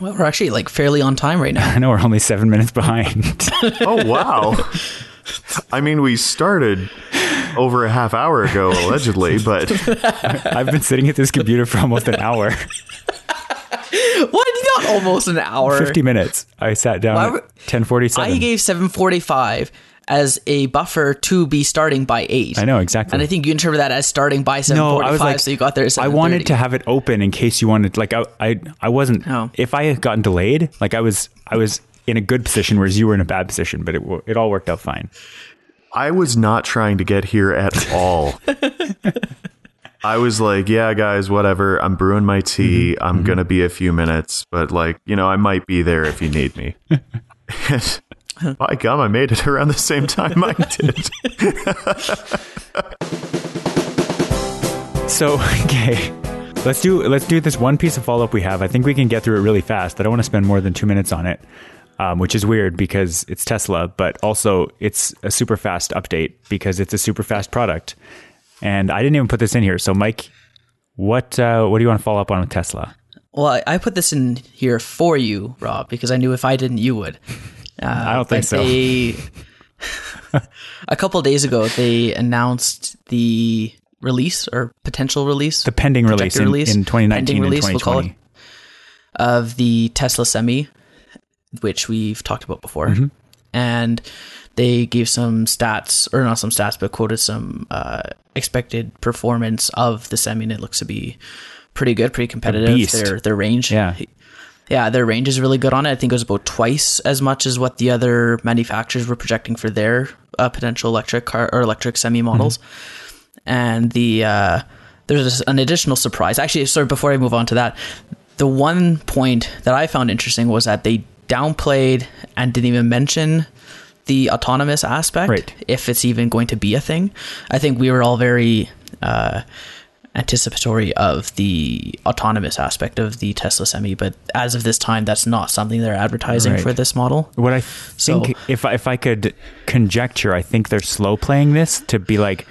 Well, we're actually like fairly on time right now. I know we're only seven minutes behind. Oh wow. I mean, we started over a half hour ago, allegedly, but I've been sitting at this computer for almost an hour, what? Not almost an hour. fifty minutes. I sat down Why at ten forty-seven. I gave 745 as a buffer to be starting by 8. I know exactly. And I think you interpret that as starting by 745, no, I was like, so you got there at I wanted to have it open in case you wanted. Like, I, I, I wasn't. Oh. If I had gotten delayed, like I was, I was in a good position, whereas you were in a bad position. But it, it all worked out fine. I was not trying to get here at all. I was like, yeah, guys, whatever. I'm brewing my tea. Mm-hmm. I'm mm-hmm. going to be a few minutes, but like, you know, I might be there if you need me. And by gum, I made it around the same time I did. So, okay, let's do let's do this one piece of follow up we have. I think we can get through it really fast. I don't want to spend more than two minutes on it, um, which is weird because it's Tesla, but also it's a super fast update because it's a super fast product. And I didn't even put this in here. So, Mike, what uh, what do you want to follow up on with Tesla? Well, I, I put this in here for you, Rob, because I knew if I didn't, you would. Uh, I don't think so. They, a couple days ago, they announced the release or potential release, The pending release in, release, in 2019 pending and release, we'll call 2020. it, of the Tesla Semi, which we've talked about before, Mm-hmm. and they gave some stats, or not some stats, but quoted some uh, expected performance of the Semi, and it looks to be pretty good, pretty competitive. Their their range, Yeah. Yeah, their range is really good on it. I think it was about twice as much as what the other manufacturers were projecting for their uh, potential electric car or electric semi models. And the uh, there's an additional surprise. Actually, sorry, before I move on to that, the one point that I found interesting was that they downplayed and didn't even mention the autonomous aspect, Right. if it's even going to be a thing. I think we were all very uh, anticipatory of the autonomous aspect of the Tesla Semi, but as of this time, that's not something they're advertising Right. for this model. What I So- think, if I- if I could conjecture, I think they're slow playing this to be like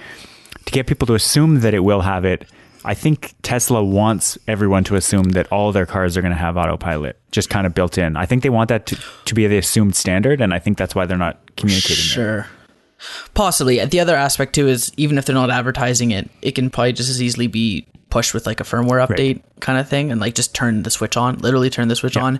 to get people to assume that it will have it. I think Tesla wants everyone to assume that all their cars are going to have autopilot, just kind of built in. I think they want that to, to be the assumed standard, and I think that's why they're not communicating it. Sure. Possibly. The other aspect too is even if they're not advertising it, it can probably just as easily be pushed with like a firmware update kind of thing, and like just turn the switch on, literally turn the switch on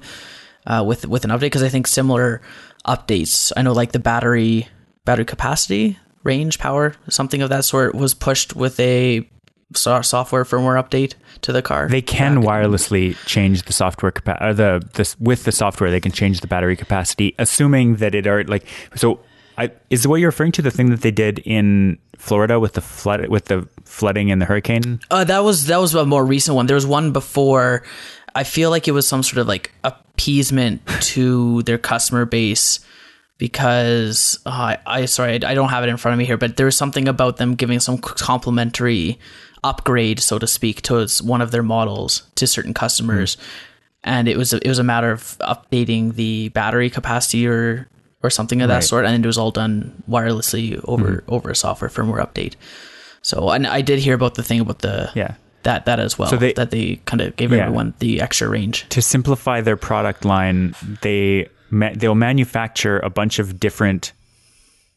uh, with with an update. Because I think similar updates, I know like the battery battery capacity, range, power, something of that sort, was pushed with a software firmware update to the car. They can back wirelessly change the software capa- or the this with the software. They can change the battery capacity, assuming that it are like so. I, is what you're referring to the thing that they did in Florida with the flood with the flooding and the hurricane? Uh, that was that was a more recent one. There was one before. I feel like it was some sort of like appeasement to their customer base because uh, I, I sorry I, I don't have it in front of me here, but there was something about them giving some complimentary upgrade, so to speak, to one of their models to certain customers, and it was a, it was a matter of updating the battery capacity or or something of that Right. sort, and it was all done wirelessly over over a software firmware update. So, and I did hear about the thing about the Yeah. that that as well. So they- that they kind of gave Yeah. everyone the extra range. to simplify their product line, they ma- they'll manufacture a bunch of different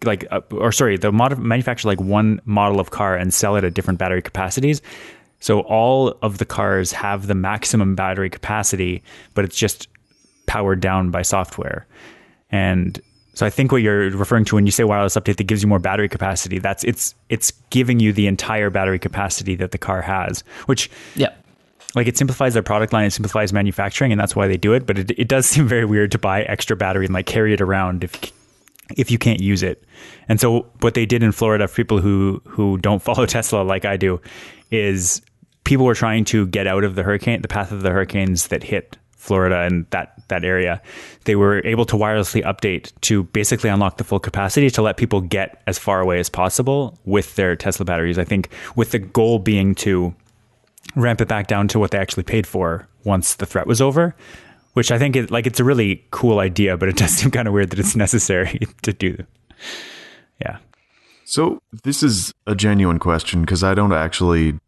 like uh, or sorry, they'll mod- manufacture like one model of car and sell it at different battery capacities. So all of the cars have the maximum battery capacity, but it's just powered down by software. And so I think what you're referring to when you say wireless update that gives you more battery capacity, that's it's it's giving you the entire battery capacity that the car has, which Yeah. like it simplifies their product line, it simplifies manufacturing, and that's why they do it. But it, it does seem very weird to buy extra battery and like carry it around if if you can't use it. And so what they did in Florida for people who who don't follow Tesla like I do is people were trying to get out of the hurricane, the path of the hurricanes that hit Florida and that that area. They were able to wirelessly update to basically unlock the full capacity to let people get as far away as possible with their Tesla batteries. I think with the goal being to ramp it back down to what they actually paid for once the threat was over, which I think is like it's a really cool idea, but it does seem kind of weird that it's necessary to do. Yeah. So this is a genuine question because I don't actually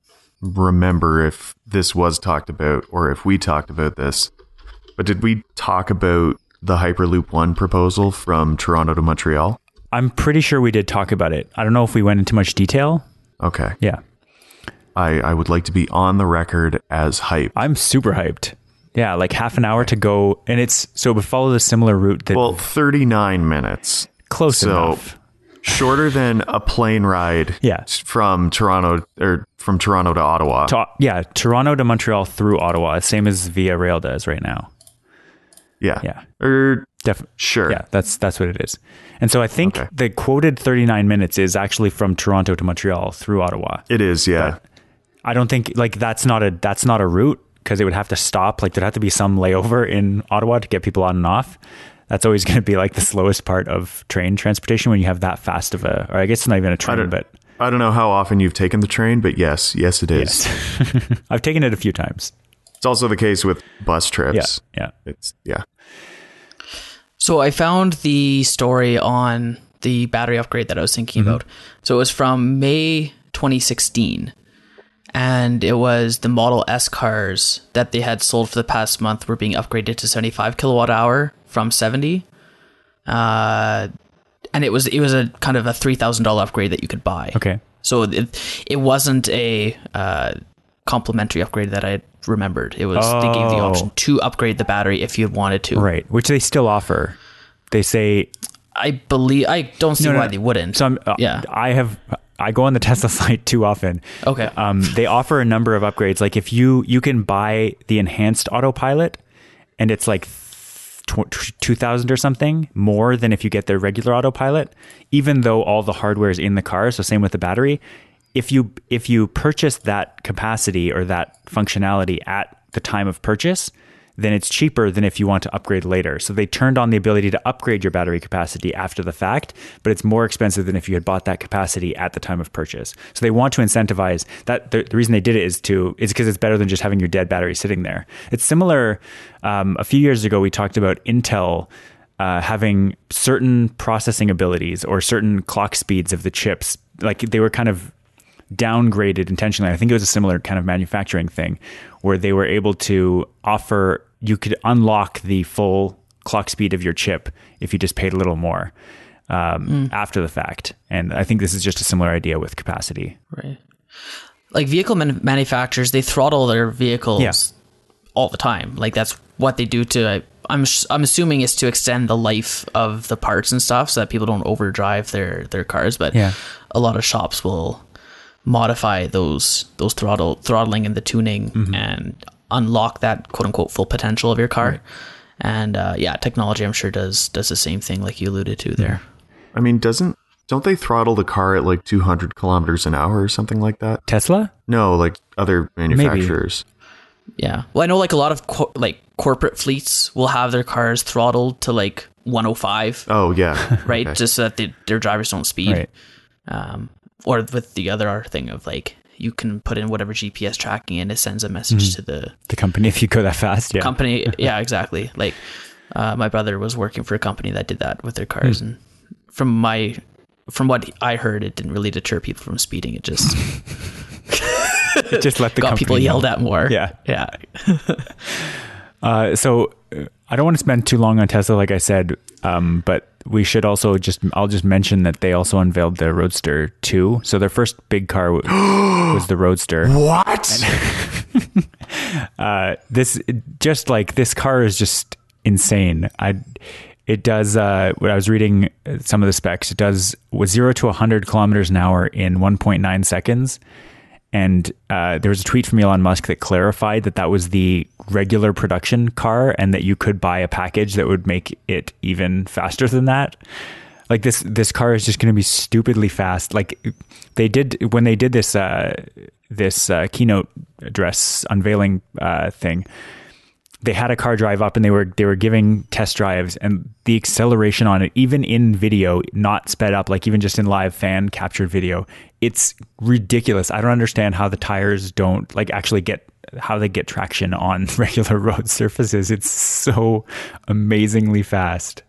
remember if this was talked about or if we talked about this. But did we talk about the Hyperloop One proposal from Toronto to Montreal? I'm pretty sure we did talk about it. I don't know if we went into much detail. Okay. Yeah. I, I would like to be on the record as hype. I'm super hyped. Yeah, like half an hour to go, and it's so it would follow the similar route that Well, 39 minutes. close so- enough. Shorter than a plane ride Yeah. from Toronto or from Toronto to Ottawa. To, yeah, Toronto to Montreal through Ottawa, same as Via Rail does right now. Yeah. Yeah. Or Definitely. sure. Yeah, that's that's what it is. And so I think Okay. the quoted 39 minutes is actually from Toronto to Montreal through Ottawa. It is, yeah. I don't think like that's not a that's not a route because it would have to stop. Like there'd have to be some layover in Ottawa to get people on and off. That's always going to be like the slowest part of train transportation when you have that fast of a, or I guess it's not even a train, but I don't know how often you've taken the train, but yes, yes, it is. I've taken it a few times. It's also the case with bus trips. yeah. yeah. It's yeah. So I found the story on the battery upgrade that I was thinking about. So it was from May 2016. And it was the Model S cars that they had sold for the past month were being upgraded to 75 kilowatt hour from 70. Uh, and it was it was a kind of a three thousand dollar upgrade that you could buy. Okay. So it it wasn't a uh, complimentary upgrade that I remembered. It was they gave the Oh. option to upgrade the battery if you wanted to. Right. Which they still offer. They say, I believe I don't see No, no, why no. they wouldn't. so I'm, uh, yeah. I have, I go on the Tesla site too often. Okay. Um, they offer a number of upgrades. Like if you, you can buy the enhanced autopilot and it's like 2000 or something more than if you get the regular autopilot, even though all the hardware is in the car. So same with the battery. If you, if you purchase that capacity or that functionality at the time of purchase, then it's cheaper than if you want to upgrade later. So they turned on the ability to upgrade your battery capacity after the fact, but it's more expensive than if you had bought that capacity at the time of purchase. So they want to incentivize that. The, the reason they did it is to is because it's better than just having your dead battery sitting there. It's similar. Um, a few years ago, we talked about Intel. Uh, having certain processing abilities or certain clock speeds of the chips, like they were kind of downgraded intentionally. I think it was a similar kind of manufacturing thing where they were able to offer you could unlock the full clock speed of your chip if you just paid a little more um, after the fact. And I think this is just a similar idea with capacity. right. Like vehicle man- manufacturers, they throttle their vehicles Yeah. all the time. Like that's what they do to. I, I'm I'm assuming it's to extend the life of the parts and stuff, so that people don't overdrive their their cars. But Yeah. a lot of shops will modify those those throttle throttling and the tuning Mm-hmm. and unlock that quote unquote full potential of your car. And uh, yeah, technology I'm sure does does the same thing, like you alluded to there. I mean, doesn't don't they throttle the car at like 200 kilometers an hour or something like that? Tesla? No, like other manufacturers. Yeah. Well, I know like a lot of co- like corporate fleets will have their cars throttled to like 105, Oh yeah, right? Okay. Just so that they, their drivers don't speed. Right. Um, or with the other thing of like you can put in whatever GPS tracking and it sends a message to the The company, if you go that fast. Yeah. company. yeah, exactly. Like uh, my brother was working for a company that did that with their cars, and from my from what I heard, it didn't really deter people from speeding. It just just let the got company people know. yelled at more. Yeah. yeah. Uh, so uh, I don't want to spend too long on Tesla, like I said, um, but we should also just I'll just mention that they also unveiled the Roadster 2. So their first big car w- was the Roadster. What? Uh, this just like this car is just insane. I it does uh, when I was reading some of the specs, it does with zero to 100 kilometers an hour in 1.9 seconds. And uh, there was a tweet from Elon Musk that clarified that that was the regular production car, and that you could buy a package that would make it even faster than that. Like this, this car is just going to be stupidly fast. Like they did when they did this uh, this uh, keynote address unveiling uh, thing they had a car drive up and they were they were giving test drives and the acceleration on it even in video not sped up like even just in live fan captured video it's ridiculous. I don't understand how the tires don't like actually get how they get traction on regular road surfaces. It's so amazingly fast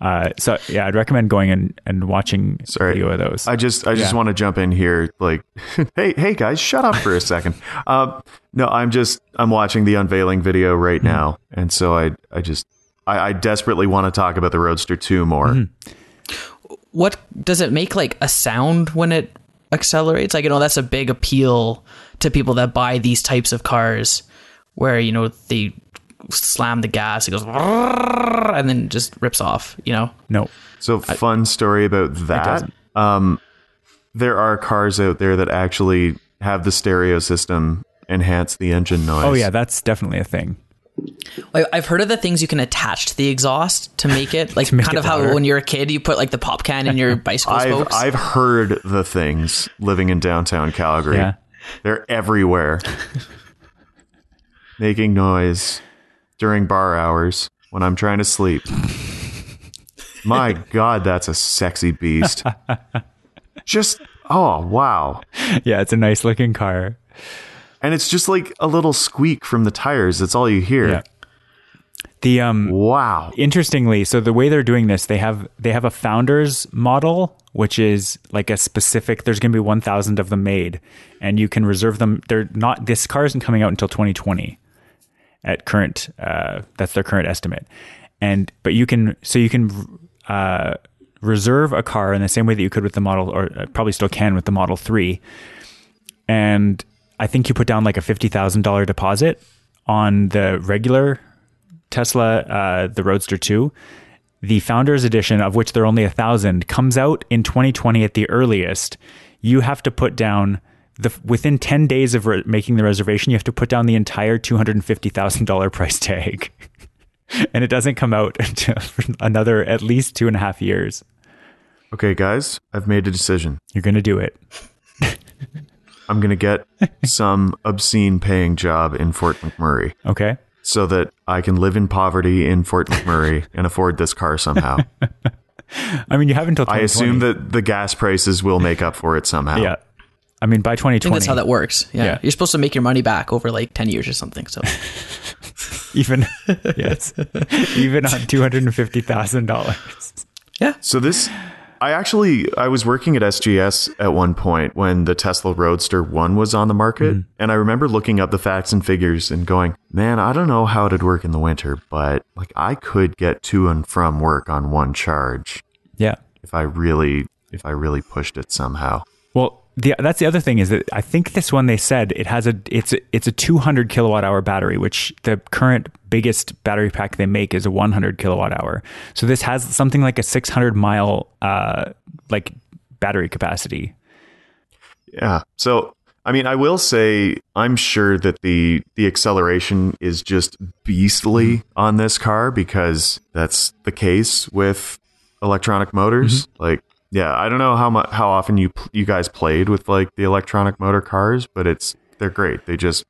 Uh, so yeah, I'd recommend going and, and watching Sorry. video of those. I just I just Yeah. want to jump in here like hey hey guys shut up for a second. Um no, I'm just I'm watching the unveiling video right Mm-hmm. now and so I I just I, I desperately want to talk about the Roadster 2 more. Mm-hmm. what does it make like a sound when it accelerates? Like, you know, that's a big appeal to people that buy these types of cars where, you know, they slam the gas, it goes and then just rips off, you know? no, So fun story about that. Um there are cars out there that actually have the stereo system enhance the engine noise. oh yeah, that's definitely a thing. I've heard of the things you can attach to the exhaust to make it like make kind it of how when you're a kid you put like the pop can in your bicycle I've spokes. I've heard the things living in downtown Calgary. Yeah. They're everywhere. Making noise during bar hours when I'm trying to sleep. My god, that's a sexy beast. Just oh, wow. Yeah, it's a nice looking car. And it's just like a little squeak from the tires. That's all you hear. Yeah. The um Wow. interestingly, so the way they're doing this, they have they have a founders model, which is like a specific. There's going to be 1,000 of them made, and you can reserve them. They're not. This car isn't coming out until 2020. At current, uh, that's their current estimate, and but you can so you can uh, reserve a car in the same way that you could with the model, or uh, probably still can with the Model Three, and I think you put down like a fifty thousand dollar deposit on the regular Tesla, uh, the Roadster 2, the Founders Edition, of which there are only a thousand, comes out in 2020 at the earliest. You have to put down the within 10 days of re- making the reservation, you have to put down the entire $250,000 price tag. and it doesn't come out until for another at least two and a half years. Okay, guys, I've made a decision. You're going to do it. I'm going to get some obscene paying job in Fort McMurray. Okay. so that I can live in poverty in Fort McMurray and afford this car somehow. I mean, you have until I assume that the gas prices will make up for it somehow. Yeah. I mean, by I 2020. think that's how that works. Yeah. Yeah. You're supposed to make your money back over like 10 years or something. So even yes, even on two hundred and fifty thousand dollars. yeah. So this I actually I was working at SGS at one point when the Tesla Roadster 1 was on the market mm-hmm. and I remember looking up the facts and figures and going, "Man, I don't know how it'd work in the winter, but like I could get to and from work on one charge Yeah. if I really if I really pushed it somehow." Well, the, that's the other thing is that I think this one they said it has a it's a, it's a 200 kilowatt hour battery, which the current biggest battery pack they make is a 100 kilowatt hour. So this has something like a 600 mile uh like battery capacity. Yeah. So, I mean, I will say I'm sure that the the acceleration is just beastly on this car because that's the case with electronic motors. Like, yeah, I don't know how much how often you you guys played with like the electronic motor cars, but it's they're great. They just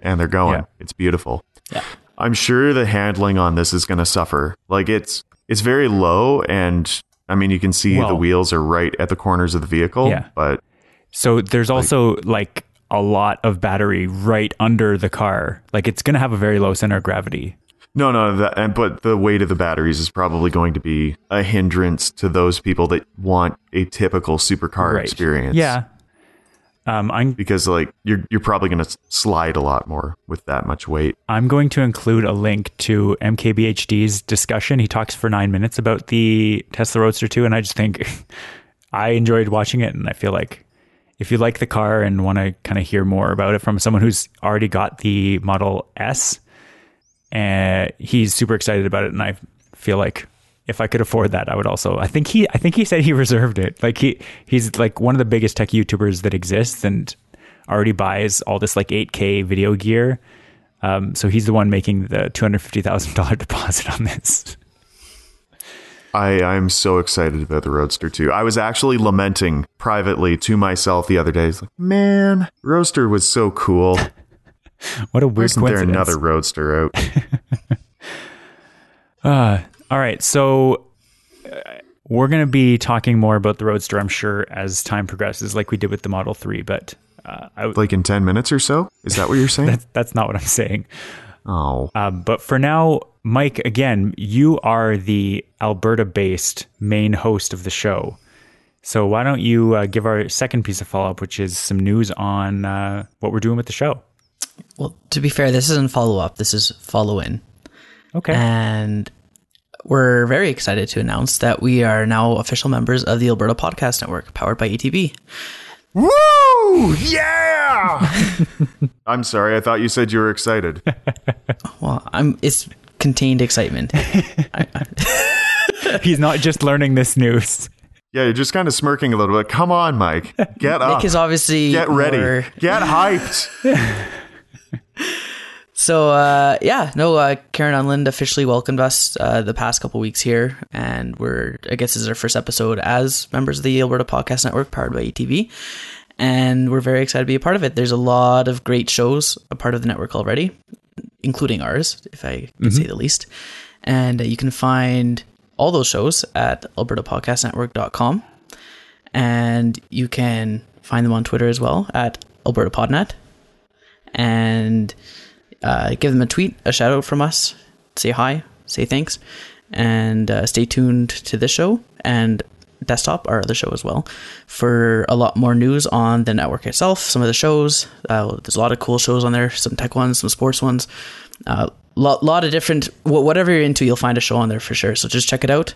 and they're going. Yeah. It's beautiful. Yeah. I'm sure the handling on this is going to suffer. Like it's it's very low and I mean you can see the wheels are right at the corners of the vehicle, Yeah. but So there's also like a lot of battery right under the car. Like it's going to have a very low center of gravity. No, no, that, and but the weight of the batteries is probably going to be a hindrance to those people that want a typical supercar experience. Yeah. Um, I'm because like you're you're probably going to slide a lot more with that much weight. I'm going to include a link to MKBHD's discussion. He talks for nine minutes about the Tesla Roadster 2, and I just think I enjoyed watching it. And I feel like if you like the car and want to kind of hear more about it from someone who's already got the Model S, uh, he's super excited about it. And I feel like if I could afford that, I would also. I think he. I think he said he reserved it. Like he. He's like one of the biggest tech YouTubers that exists, and already buys all this like 8K video gear. Um, so he's the one making the two hundred fifty thousand dollar deposit on this. I I'm so excited about the Roadster too. I was actually lamenting privately to myself the other day. It's like, man, Roadster was so cool. What a weird Isn't there another Roadster out? Uh, all right, so uh, we're going to be talking more about the Roadster, I'm sure, as time progresses, like we did with the Model Three. But uh, I, like in ten minutes or so? Is that what you're saying? that's, that's not what I'm saying. Oh, Um, but for now, Mike, again, you are the Alberta based main host of the show. So why don't you uh, give our second piece of follow up, which is some news on uh, what we're doing with the show? Well, to be fair, this isn't follow up. This is follow in. Okay. And we're very excited to announce that we are now official members of the Alberta Podcast Network, powered by ATB. woo! Yeah. I'm sorry. I thought you said you were excited. Well, I'm. It's contained excitement. He's not just learning this news. Yeah, you're just kind of smirking a little bit. Come on, Mike. Get up. Nick is obviously Get ready. more- Get hyped. So uh, yeah, no, uh, Karen Unland officially welcomed us uh, the past couple weeks here, and we're I guess this is our first episode as members of the Alberta Podcast Network, powered by ATB, and we're very excited to be a part of it. There's a lot of great shows a part of the network already, including ours, if I can say the least, and uh, you can find all those shows at albertapodcastnetwork.com, and you can find them on Twitter as well at Alberta Podnet, and uh, give them a tweet, a shout out from us, say hi, say thanks, and uh, stay tuned to this show and desktop, our other show as well, for a lot more news on the network itself. Some of the shows, uh, there's a lot of cool shows on there, some tech ones, some sports ones, a uh, lot, lot of different. Whatever you're into, you'll find a show on there for sure. So just check it out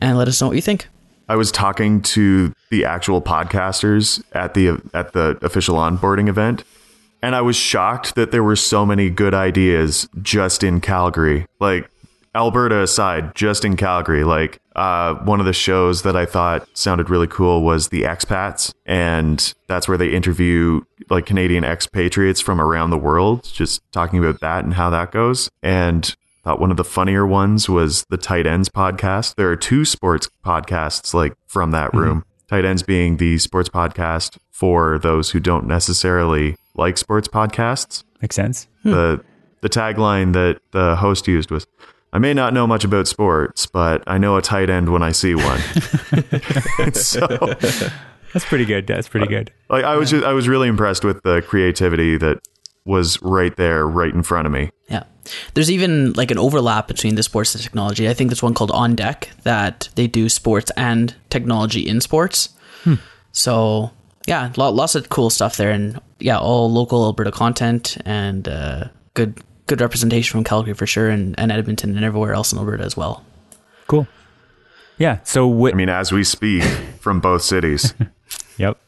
and let us know what you think. I was talking to the actual podcasters at the at the official onboarding event, and I was shocked that there were so many good ideas just in Calgary. Like Alberta aside, just in Calgary. Like uh, one of the shows that I thought sounded really cool was the Expats, and that's where they interview like Canadian expatriates from around the world, just talking about that and how that goes. And thought one of the funnier ones was the Tight Ends podcast. There are two sports podcasts like from that room. Tight Ends being the sports podcast for those who don't necessarily like sports podcasts. Makes sense. The hmm. the tagline that the host used was I may not know much about sports, but I know a tight end when I see one. so That's pretty good. That's pretty good. like I was just I was really impressed with the creativity that was right there, right in front of me. Yeah. There's even like an overlap between the sports and technology. I think there's one called On Deck that they do sports and technology in sports. Hmm. So yeah, lo- lots of cool stuff there, and yeah, all local Alberta content and uh, good good representation from Calgary for sure, and, and Edmonton and everywhere else in Alberta as well. Cool. Yeah. So wi- I mean, as we speak from both cities. Yep.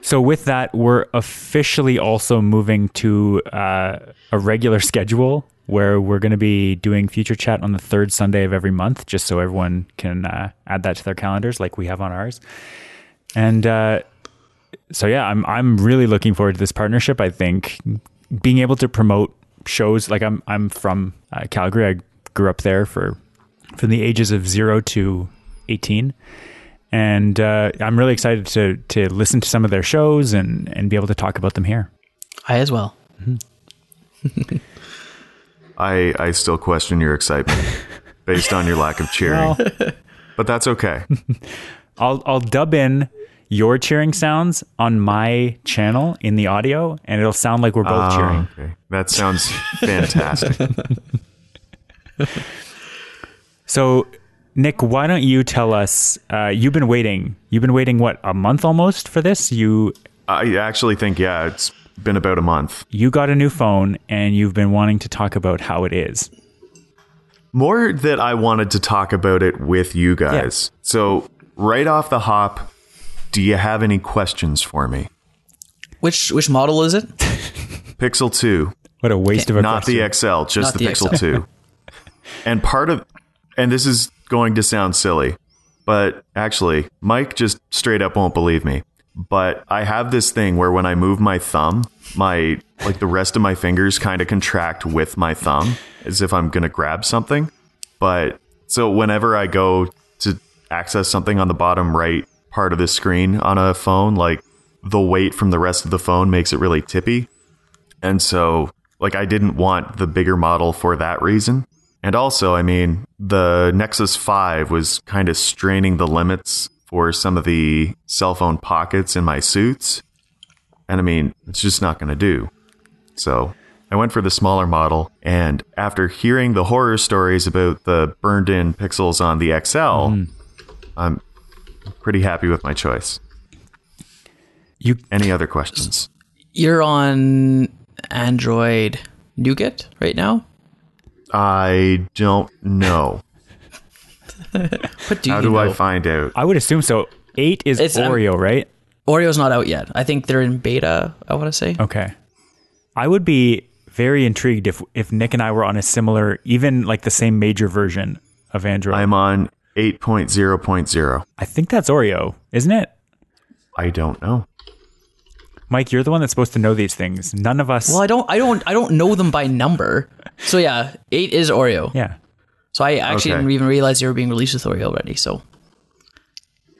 So with that, we're officially also moving to uh, a regular schedule where we're going to be doing future chat on the third Sunday of every month, just so everyone can uh, add that to their calendars, like we have on ours. And uh, so, yeah, I'm I'm really looking forward to this partnership. I think being able to promote shows like I'm I'm from uh, Calgary. I grew up there for from the ages of zero to eighteen and uh, I'm really excited to to listen to some of their shows and and be able to talk about them here. I as well. I I still question your excitement based on your lack of cheering. but that's okay. I'll I'll dub in your cheering sounds on my channel in the audio, and it'll sound like we're both Oh, cheering. okay. That sounds fantastic. So, Nick, why don't you tell us? Uh, you've been waiting. You've been waiting what a month almost for this. You I actually think yeah, it's been about a month. you got a new phone, and you've been wanting to talk about how it is. More that I wanted to talk about it with you guys. So, right off the hop, do you have any questions for me? Which which model is it? Pixel 2, What a waste of a not question. the XL, just Not the, the Pixel XL. 2. and part of and this is going to sound silly, but actually, Mike just straight up won't believe me. But I have this thing where when I move my thumb, my like the rest of my fingers kind of contract with my thumb as if I'm going to grab something. But so whenever I go to access something on the bottom right part of the screen on a phone, like the weight from the rest of the phone makes it really tippy. And so, like, I didn't want the bigger model for that reason. And also, I mean, the Nexus 5 was kind of straining the limits for some of the cell phone pockets in my suits. And I mean, it's just not going to do. So, I went for the smaller model, and after hearing the horror stories about the burned in pixels on the XL, mm-hmm. I'm pretty happy with my choice. You Any other questions? You're on Android Nougat right now. I don't know. What do How you do know? I find out? I would assume so. Eight is It's, um, Oreo, right? Oreo's not out yet. I think they're in beta. I want to say. Okay. I would be very intrigued if if Nick and I were on a similar, even like the same major version of Android. I'm on 8.0.0. I think that's Oreo, isn't it? I don't know. Mike, you're the one that's supposed to know these things. None of us. Well, I don't. I don't. I don't know them by number. So yeah, eight is Oreo. yeah. So I actually Okay. didn't even realize they were being released with Oreo already. So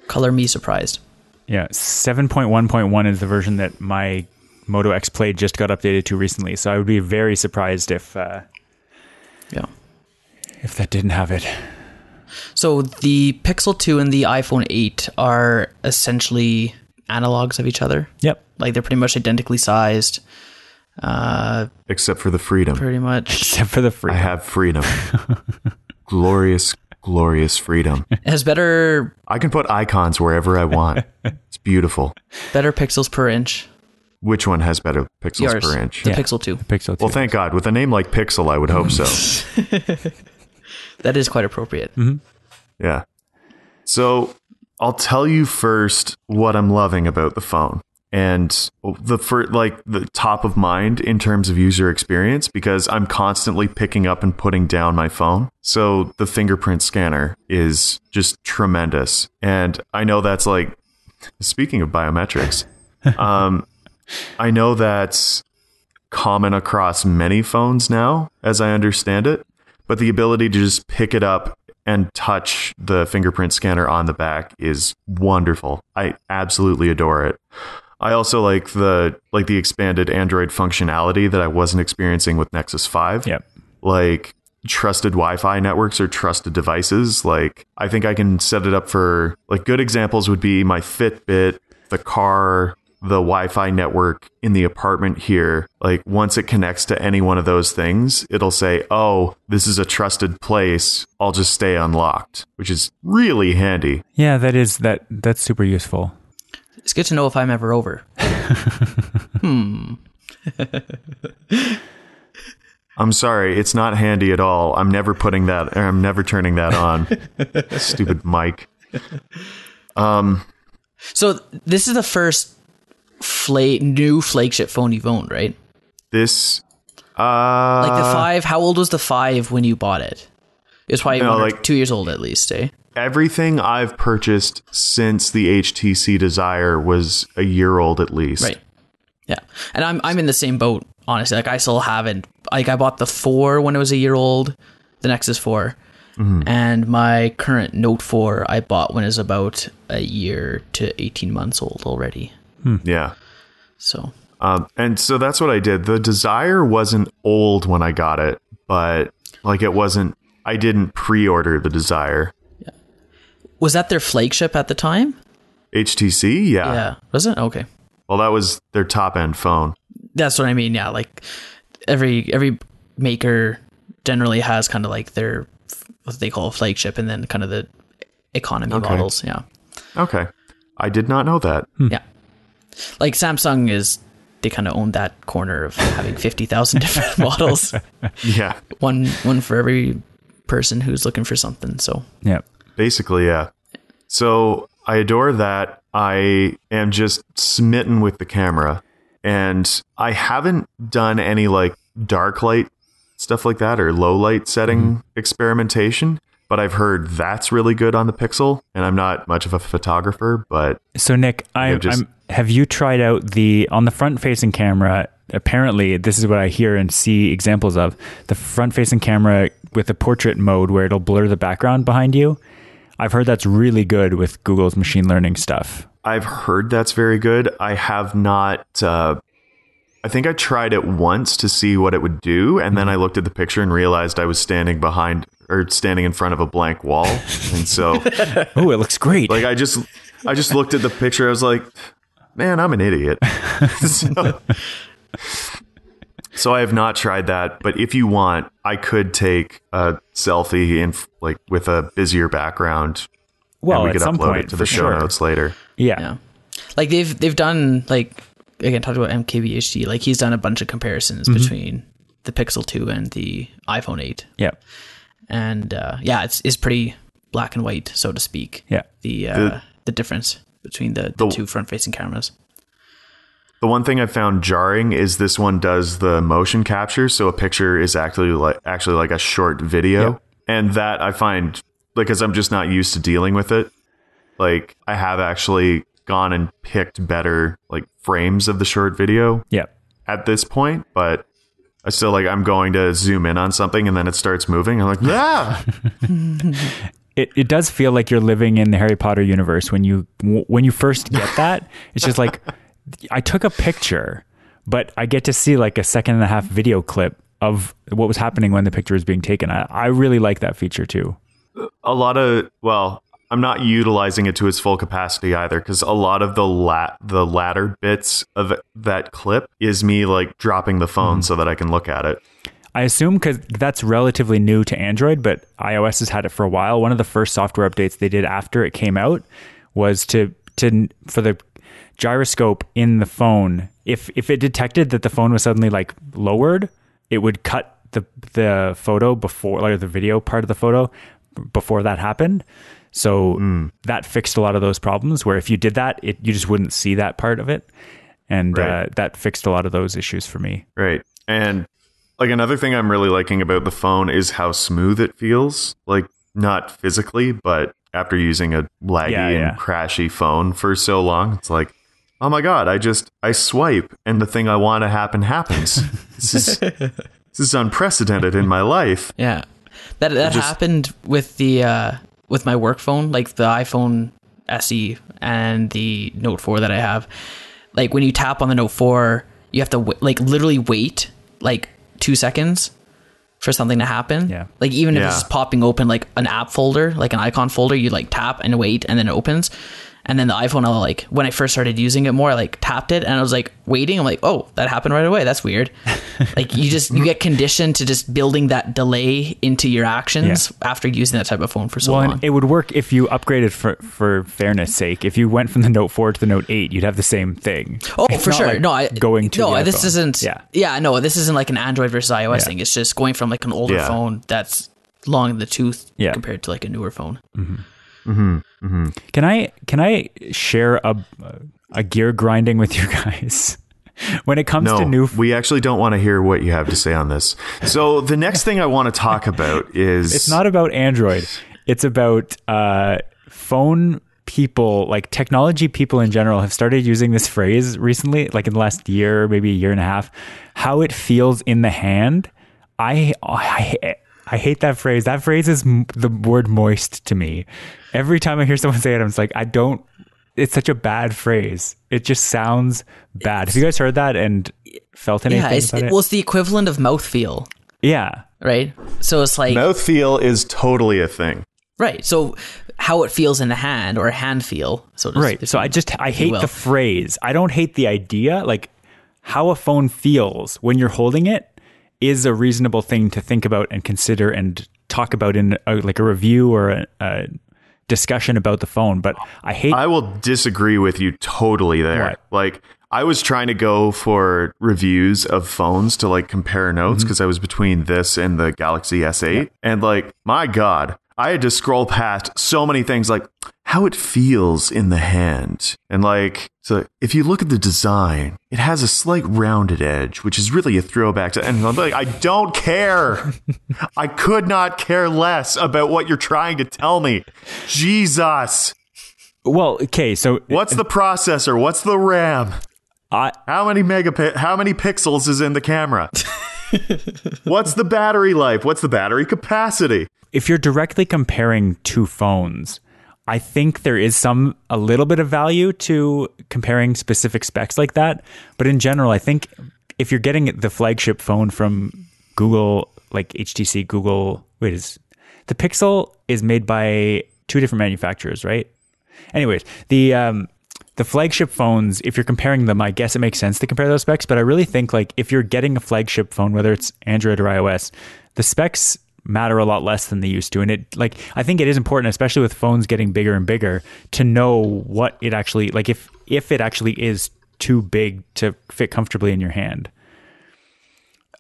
color me surprised. Yeah. 7.1.1 is the version that my Moto X Play just got updated to recently. So I would be very surprised if uh, Yeah. if that didn't have it. So the Pixel 2 and the iPhone 8 are essentially analogs of each other. Yep. Like they're pretty much identically sized. Uh, Except for the freedom. pretty much. Except for the free. I have freedom. glorious, glorious freedom. It has better I can put icons wherever I want. It's beautiful. better pixels per inch. Which one has better pixels Yours, per inch? the Yeah. Pixel 2. The Pixel 2. Well, thank God. With a name like Pixel, I would hope so. That is quite appropriate. Yeah. So I'll tell you first what I'm loving about the phone. And the for like the top of mind in terms of user experience because I'm constantly picking up and putting down my phone. So the fingerprint scanner is just tremendous. And I know that's like speaking of biometrics, um, I know that's common across many phones now, as I understand it. But the ability to just pick it up and touch the fingerprint scanner on the back is wonderful. I absolutely adore it. I also like the like the expanded Android functionality that I wasn't experiencing with Nexus 5 Yep. like trusted Wi-Fi networks or trusted devices. Like I think I can set it up for like good examples would be my Fitbit, the car, the Wi-Fi network in the apartment here. Like once it connects to any one of those things, it'll say, "Oh, this is a trusted place. I'll just stay unlocked," which is really handy. Yeah, that is that. That's super useful. It's good to know if I'm ever over. Hmm. I'm sorry, it's not handy at all. I'm never putting that or I'm never turning that on. Stupid Mike. So this is the first fla- new flagship phone you've owned, right? This uh Like the five. How old was the five when you bought it? It was probably No, like- two years old at least, eh? everything I've purchased since the HTC Desire was a year old at least. Right. Yeah. And I'm I'm in the same boat, honestly. Like I still haven't like I bought the four when it was a year old, the Nexus 4 And my current Note 4 I bought when it was about a year to 18 months old already. Yeah. So Um, and so that's what I did. The Desire wasn't old when I got it, but like it wasn't. I didn't pre-order the Desire. Yeah. was that their flagship at the time? HTC, yeah. yeah. Was it? Okay. Well, that was their top-end phone. That's what I mean. Yeah, like every every maker generally has kind of like their what they call a flagship, and then kind of the economy Okay. models. Yeah, Okay, I did not know that. yeah. Like Samsung is they kind of own that corner of having fifty thousand different models, Yeah, one one for every person who's looking for something. So Yeah. basically, yeah. So I adore that. I am just smitten with the camera, and I haven't done any like dark light stuff like that or low light setting mm-hmm. experimentation. But I've heard that's really good on the Pixel, and I'm not much of a photographer, but So Nick, I, just- I'm. Have you tried out the on the front facing camera? Apparently, this is what I hear and see examples of the front facing camera with the portrait mode where it'll blur the background behind you. I've heard that's really good with Google's machine learning stuff. I've heard that's very good. I have not. Uh, I think I tried it once to see what it would do, and then I looked at the picture and realized I was standing behind or standing in front of a blank wall, and so Oh, it looks great. like I just I just looked at the picture. I was like, man, I'm an idiot. so, So I have not tried that, but if you want, I could take a selfie in like with a busier background. Well, and we at could some upload point, it to for the show sure. notes later. Yeah. Yeah. Like they've they've done like again talked about MKBHD, like he's done a bunch of comparisons Mm-hmm. between the Pixel 2 and the iPhone 8. Yeah. And uh, yeah, it's it's pretty black and white, so to speak. Yeah. The uh, The- the, difference between the, the The- two front facing cameras. The one thing I found jarring is this one does the motion capture, so a picture is actually like actually like a short video, Yeah. and that I find like because I'm just not used to dealing with it. Like I have actually gone and picked better like frames of the short video Yeah. at this point, but I still like I'm going to zoom in on something and then it starts moving. I'm like, yeah, It, it does feel like you're living in the Harry Potter universe when you when you first get that. It's just like I took a picture, but I get to see like a second and a half video clip of what was happening when the picture was being taken. I, I really like that feature too. a lot of well i'm not utilizing it to its full capacity either because a lot of the lat the latter bits of that clip is me like dropping the phone mm-hmm. so that i can look at it I assume because that's relatively new to Android, but iOS has had it for a while. One of the first software updates they did after it came out was to to for the gyroscope in the phone. If if it detected that the phone was suddenly like lowered, it would cut the the photo before like the video part of the photo before that happened. So that fixed a lot of those problems. Where if you did that, it you just wouldn't see that part of it, and Right. uh, that fixed a lot of those issues for me. right and like another thing i'm really liking about the phone is how smooth it feels like not physically but after using a laggy Yeah, yeah. and crashy phone for so long it's like oh my god i just i swipe and the thing i want to happen happens this is this is unprecedented in my life Yeah, that that just- happened with the uh, with my work phone, like the iPhone SE and the Note 4 that I have. Like when you tap on the Note 4, you have to w- like literally wait like two seconds for something to happen. Yeah. Like even if Yeah. it's popping open like an app folder, like an icon folder, you like tap and wait, and then it opens. And then the iPhone, I like when I first started using it more, I like tapped it and I was like waiting. I'm like, oh, that happened right away. That's weird. like you just you get conditioned to just building that delay into your actions after using that type of phone for so Well, long. it would work if you upgraded for for fairness sake. If you went from the Note 4 to the Note 8, you'd have the same thing. Oh, It's for sure. like no, I going to no. the This iPhone. isn't. Yeah, yeah. No, this isn't like an Android versus iOS Yeah. thing. It's just going from like an older Yeah. phone that's long in the tooth Yeah. compared to like a newer phone. Mm-hmm. Can I can I share a a gear grinding with you guys? when it comes No, to new we actually don't want to hear what you have to say on this. So the next thing I want to talk about is It's not about Android. It's about uh, phone people, like technology people in general, have started using this phrase recently, like in the last year, maybe a year and a half. How it feels in the hand. I I, I hate that phrase. That phrase is m- the word moist to me. Every time I hear someone say it, I'm just like, I don't. It's such a bad phrase. It just sounds bad. Have you guys heard that and felt anything Yeah, it's, about it, it? well, it's the equivalent of mouthfeel, yeah. right? So it's like mouthfeel is totally a thing. right. So how it feels in the hand or hand feel. So to right so i just i hate the phrase i don't hate the idea like how a phone feels when you're holding it is a reasonable thing to think about and consider and talk about in a, like a review or a, a discussion about the phone but i hate I will disagree with you totally there. What? Like I was trying to go for reviews of phones to like compare Mm-hmm. notes because I was between this and the Galaxy S8 and like my god, I had to scroll past so many things like how it feels in the hand. And like so if you look at the design, it has a slight rounded edge, which is really a throwback to and I'm like I don't care. I could not care less about what you're trying to tell me. Jesus. well okay so What's the processor? What's the RAM? I, How many megapi- how many pixels is in the camera? What's the battery life? What's the battery capacity? if you're directly comparing two phones, I think there is some a little bit of value to comparing specific specs like that. But in general, I think if you're getting the flagship phone from Google, like HTC, Google, wait, is the Pixel is made by two different manufacturers, right? Anyways, the um, the flagship phones, if you're comparing them, I guess it makes sense to compare those specs. But I really think like if you're getting a flagship phone, whether it's Android or iOS, the specs matter a lot less than they used to. And it like I think it is important, especially with phones getting bigger and bigger, to know what it actually like if if it actually is too big to fit comfortably in your hand.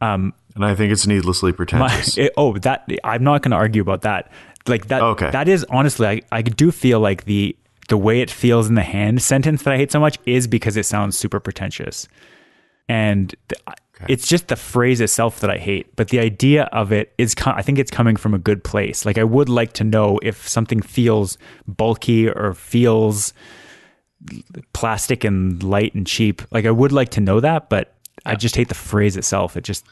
Um, and I think it's needlessly My, pretentious. it- oh, that I'm not going to argue about that. Like that. Okay. That is honestly, I, I do feel like the the way it feels in the hand sentence that I hate so much is because it sounds super pretentious, and th- it's just the phrase itself that I hate. But the idea of it is, co- I think it's coming from a good place. Like I would like to know if something feels bulky or feels plastic and light and cheap. Like I would like to know that, but I just hate the phrase itself. It just.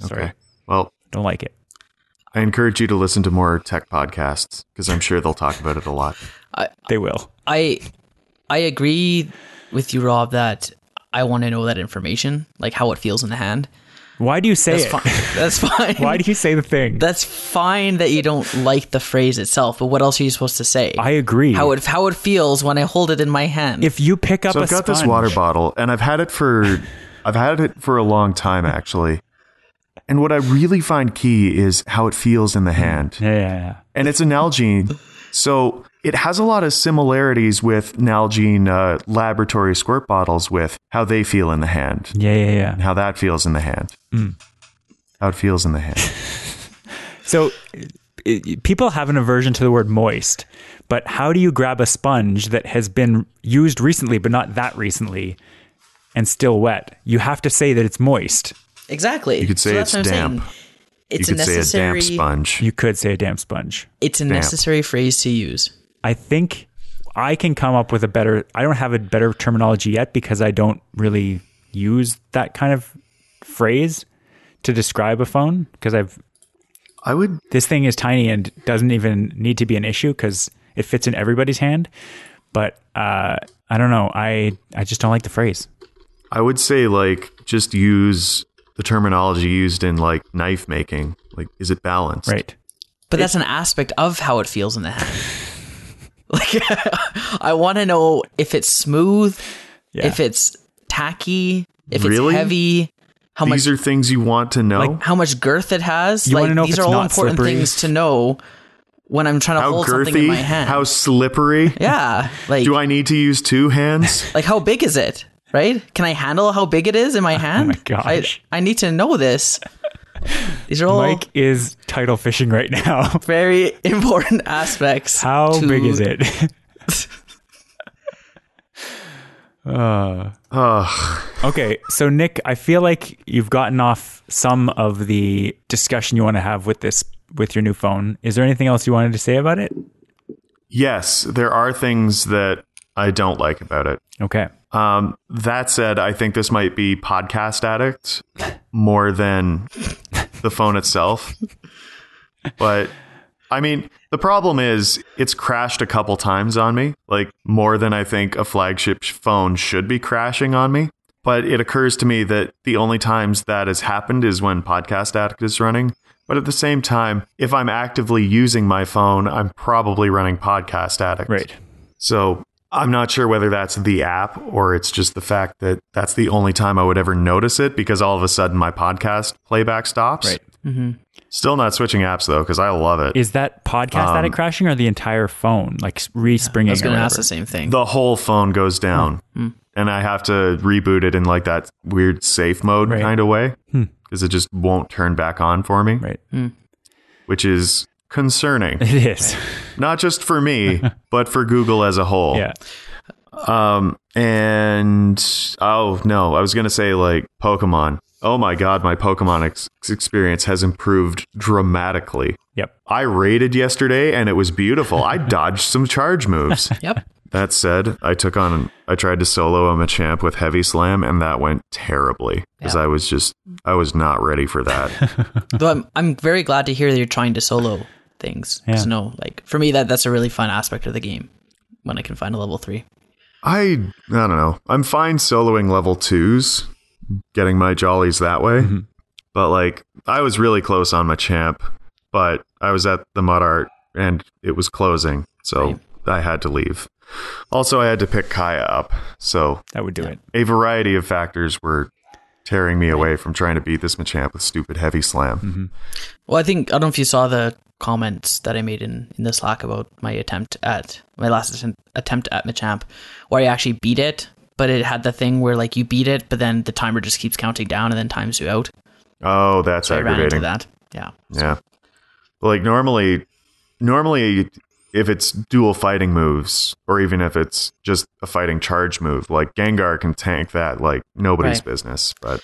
Sorry. okay. Well, Don't like it. I encourage you to listen to more tech podcasts because I'm sure they'll talk about it a lot. They will. I I agree with you, Rob, that I want to know that information, like how it feels in the hand. Why do you say That's it? fine. That's fine. Why do you say the thing? That's fine that you don't like the phrase itself, but what else are you supposed to say? I agree. how it how it feels when I hold it in my hand. if you pick up So a I've got this water bottle, and I've had it for I've had it for a long time actually. And what I really find key is how it feels in the hand. Yeah, yeah, yeah. and it's a Nalgene. So it has a lot of similarities with Nalgene uh, laboratory squirt bottles with how they feel in the hand Yeah, yeah, yeah. and how that feels in the hand. How it feels in the hand. So it, people have an aversion to the word moist, but how do you grab a sponge that has been used recently but not that recently and still wet? You have to say that it's moist. exactly. You could say that's it's what I'm saying. damp. It's you a could say a damp sponge. You could say a damp sponge. It's a necessary phrase to use. I think I can come up with a better I don't have a better terminology yet because I don't really use that kind of phrase to describe a phone because I've I would this thing is tiny and doesn't even need to be an issue because it fits in everybody's hand. But uh, I don't know. I I just don't like the phrase. I would say like just use the terminology used in like knife making. Like is it balanced? Right. But that's an aspect of how it feels in the hand. like I want to know if it's smooth, Yeah. if it's tacky, if Really? it's heavy, how much These are things you want to know. like how much girth it has. You like wanna know if these it's are all important slippery? things to know when I'm trying to how hold something in girthy, my hand. how slippery. yeah, like Do I need to use two hands? like how big is it? Right? Can I handle how big it is in my oh hand? Oh my gosh. I, I need to know this. These are all Mike is title fishing right now. very important aspects. How to- big is it? uh, Ugh. okay, so Nick, I feel like you've gotten off some of the discussion you want to have with this with your new phone. Is there anything else you wanted to say about it? Yes, there are things that I don't like about it. Okay. Um, that said, I think this might be podcast addict more than the phone itself. But I mean, the problem is it's crashed a couple times on me, like more than I think a flagship phone should be crashing on me. But it occurs to me that the only times that has happened is when Podcast Addict is running. But at the same time, if I'm actively using my phone, I'm probably running Podcast Addict. Right. So I'm not sure whether that's the app or it's just the fact that that's the only time I would ever notice it because all of a sudden my podcast playback stops. Right. Mm-hmm. Still not switching apps though because I love it. Is that podcast addict um, crashing or the entire phone, like respringing? I was going to ask the same thing. the whole phone goes down hmm. Hmm. and I have to reboot it in like that weird safe mode Right. kind of way hmm. because it just won't turn back on for me, Right. which is concerning. It is. not just for me, but for Google as a whole. Yeah. Um, and oh no, I was gonna say like Pokemon. Oh my god, my Pokemon ex- experience has improved dramatically. Yep. I raided yesterday and it was beautiful. I dodged some charge moves. yep. that said, I took on, I tried to solo a Machamp with Heavy Slam and that went terribly because Yeah. I was just, I was not ready for that. Though I'm, I'm very glad to hear that you're trying to solo things. Yeah. Yeah. no, like for me, that that's a really fun aspect of the game when I can find a level three. I, I don't know. I'm fine soloing level twos, getting my jollies that way. Mm-hmm. But like, I was really close on Machamp, but I was at the Mud Art and it was closing. So I had to leave. Also, I had to pick Kaya up, so That would do it. a variety of factors were tearing me away from trying to beat this Machamp with stupid heavy slam. Mm-hmm. Well, I think I don't know if you saw the comments that I made in, in the Slack about my attempt at my last attempt, attempt at Machamp, where I actually beat it, but it had the thing where like you beat it, but then the timer just keeps counting down and then times you out. Oh, that's So I ran into aggravating. that. Yeah. Yeah. Like normally, normally if it's dual fighting moves, or even if it's just a fighting charge move, like Gengar can tank that like nobody's Right. business. But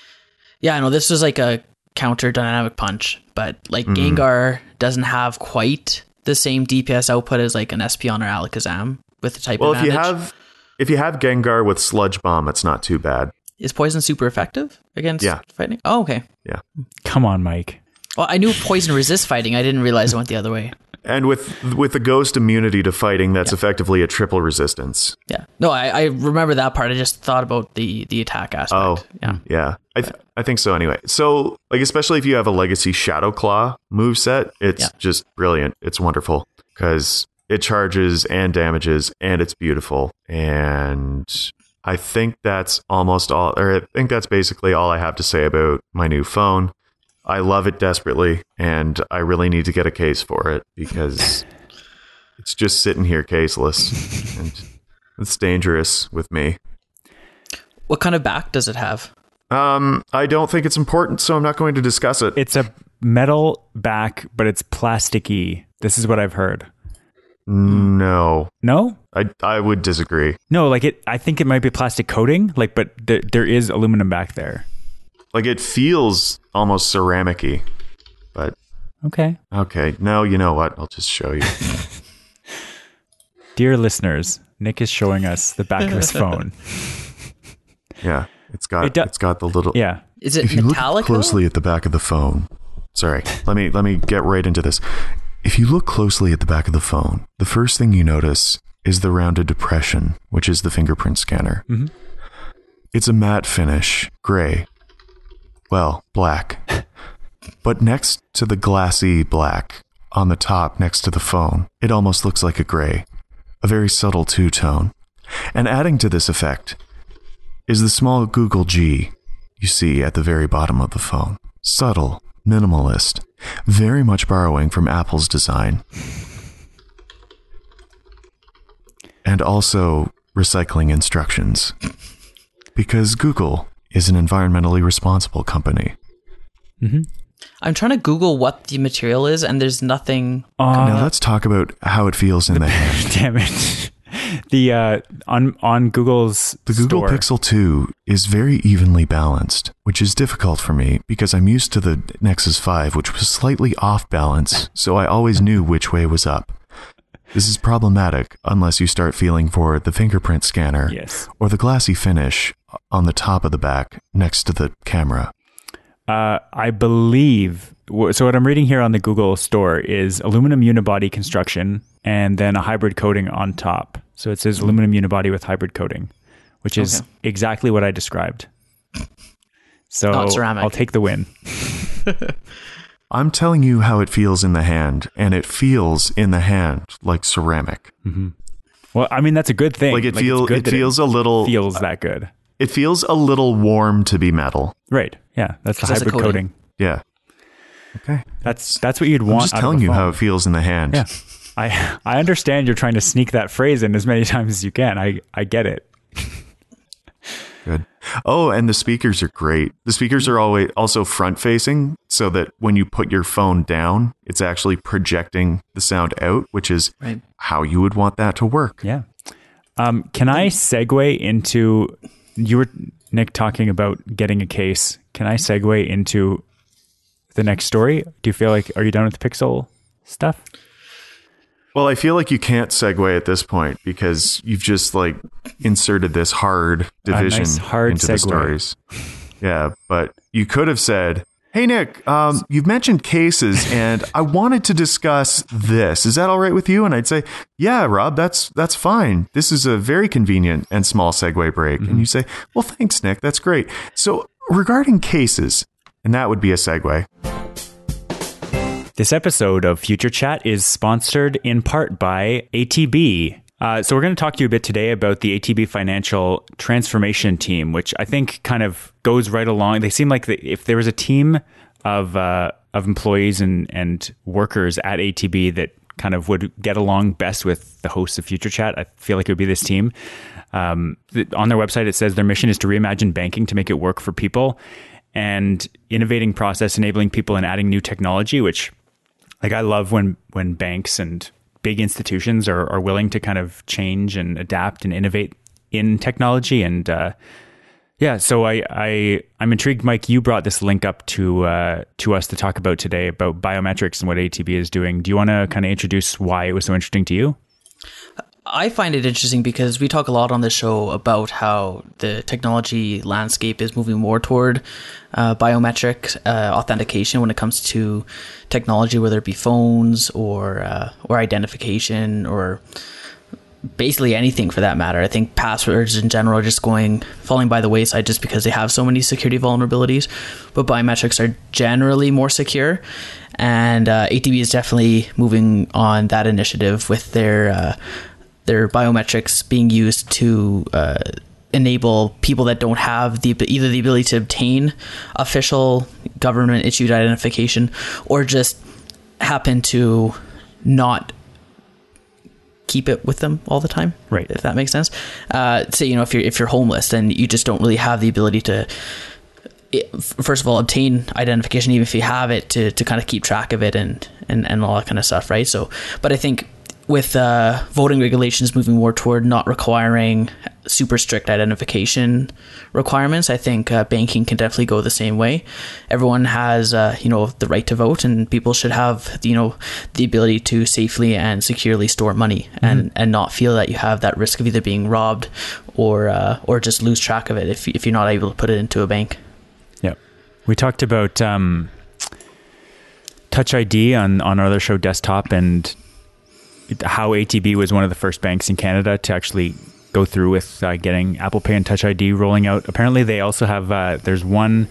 Yeah, I know this was like a counter dynamic punch, but like Mm-hmm. Gengar doesn't have quite the same DPS output as like an Espeon or Alakazam with the type well, if you have if you have Gengar with Sludge Bomb, it's not too bad. Is poison super effective against Yeah. fighting? Oh, okay. Yeah. Come on, Mike. Well, I knew poison resist fighting. I didn't realize it went the other way. And with with the ghost immunity to fighting, that's effectively a triple resistance. Yeah. No, I, I remember that part. I just thought about the the attack aspect. Oh. Yeah. Yeah, I th- I think so. Anyway, so like especially if you have a Legacy Shadow Claw move set, it's Yeah. just brilliant. It's wonderful because it charges and damages, and it's beautiful. And I think that's almost all, or I think that's basically all I have to say about my new phone. I love it desperately, and I really need to get a case for it because it's just sitting here caseless, and it's dangerous with me. What kind of back does it have? Um, I don't think it's important, so I'm not going to discuss it. It's a metal back, but it's plasticky. This is what I've heard. no, No? I I would disagree. No, like it I think it might be plastic coating, like but there, there is aluminum back there. Like it feels almost ceramic-y, but Okay. okay. No, you know what? I'll just show you. Dear listeners, Nick is showing us the back of his phone. Yeah, it's got It do- it's got the little. Yeah. Is it If you look metallic? closely at the back of the phone, sorry, let me let me get right into this. If you look closely at the back of the phone, the first thing you notice is the rounded depression, which is the fingerprint scanner. Mm-hmm. It's a matte finish, gray. Well, black. but next to the glassy black on the top next to the phone, it almost looks like a gray, a very subtle two tone. And adding to this effect is the small Google G you see at the very bottom of the phone. Subtle, minimalist, very much borrowing from Apple's design. And also recycling instructions. Because Google is an environmentally responsible company. I'm trying to Google what the material is, and there's nothing. now let's talk about how it feels in the hand. Damn it. The uh on on Google's The Google store, Pixel 2 is very evenly balanced, which is difficult for me because I'm used to the Nexus 5, which was slightly off balance, so I always knew which way was up. This is problematic unless you start feeling for the fingerprint scanner Yes. or the glassy finish on the top of the back next to the camera. Uh, I believe. So what I'm reading here on the Google store is aluminum unibody construction, and then a hybrid coating on top. So it says aluminum unibody with hybrid coating, which is Okay. exactly what I described. So Not ceramic. I'll take the win. I'm telling you how it feels in the hand, and it feels in the hand like ceramic. Mm-hmm. Well, I mean that's a good thing. Like it it's feels it that feels a little feels that good. it feels a little warm to be metal. Right. Yeah. That's the 'Cause that's a hybrid coating. coating. Yeah. Okay. That's that's what you'd want. I'm want. just telling you phone. how it feels in the hand. Yeah. I I understand you're trying to sneak that phrase in as many times as you can. I I get it. Oh, and the speakers are great. The speakers are always also front facing so that when you put your phone down, it's actually projecting the sound out, which is Right. how you would want that to work. Yeah. Um, can I segue into you were Nick talking about getting a case? Can I segue into the next story? Do you feel like are you done with the Pixel stuff? Well, I feel like you can't segue at this point because you've just like inserted this hard division nice hard into the stories. Yeah, but you could have said, "Hey Nick, um, you've mentioned cases, and I wanted to discuss this. Is that all right with you?" And I'd say, "Yeah, Rob, that's that's fine. This is a very convenient and small segue break." Mm-hmm. And you say, "Well, thanks, Nick. That's great." So regarding cases, and that would be a segue. This episode of Future Chat is sponsored in part by ATB. Uh, so we're going to talk to you a bit today about the ATB Financial Transformation Team, which I think kind of goes right along. They seem like the, if there was a team of uh, of employees and and workers at ATB that kind of would get along best with the hosts of Future Chat, I feel like it would be this team. Um, on their website, it says their mission is to reimagine banking to make it work for people and innovating process, enabling people and adding new technology, which like I love when when banks and big institutions are, are willing to kind of change and adapt and innovate in technology. And uh, yeah, so I, I I'm intrigued, Mike. You brought this link up to uh, to us to talk about today about biometrics and what ATB is doing. Do you want to kind of introduce why it was so interesting to you? I find it interesting because we talk a lot on this show about how the technology landscape is moving more toward uh, biometric uh, authentication when it comes to technology, whether it be phones or uh, or identification or basically anything for that matter. I think passwords in general are just going falling by the wayside just because they have so many security vulnerabilities. But biometrics are generally more secure, and uh, ATB is definitely moving on that initiative with their uh, their biometrics being used to uh, enable people that don't have the either the ability to obtain official government issued identification or just happen to not keep it with them all the time. Right. If that makes sense. Uh, say you know if you're if you're homeless then you just don't really have the ability to first of all obtain identification even if you have it to, to kind of keep track of it and, and and all that kind of stuff right so but i think with uh, voting regulations moving more toward not requiring super strict identification requirements, I think uh, banking can definitely go the same way. Everyone has, uh, you know, the right to vote, and people should have, you know, the ability to safely and securely store money, mm-hmm. and and not feel that you have that risk of either being robbed or uh, or just lose track of it if if you're not able to put it into a bank. Yeah, we talked about. Um, Touch ID on, on our other show, Desktop, and how ATB was one of the first banks in Canada to actually go through with uh, getting Apple Pay and Touch ID rolling out. Apparently, they also have uh, there's one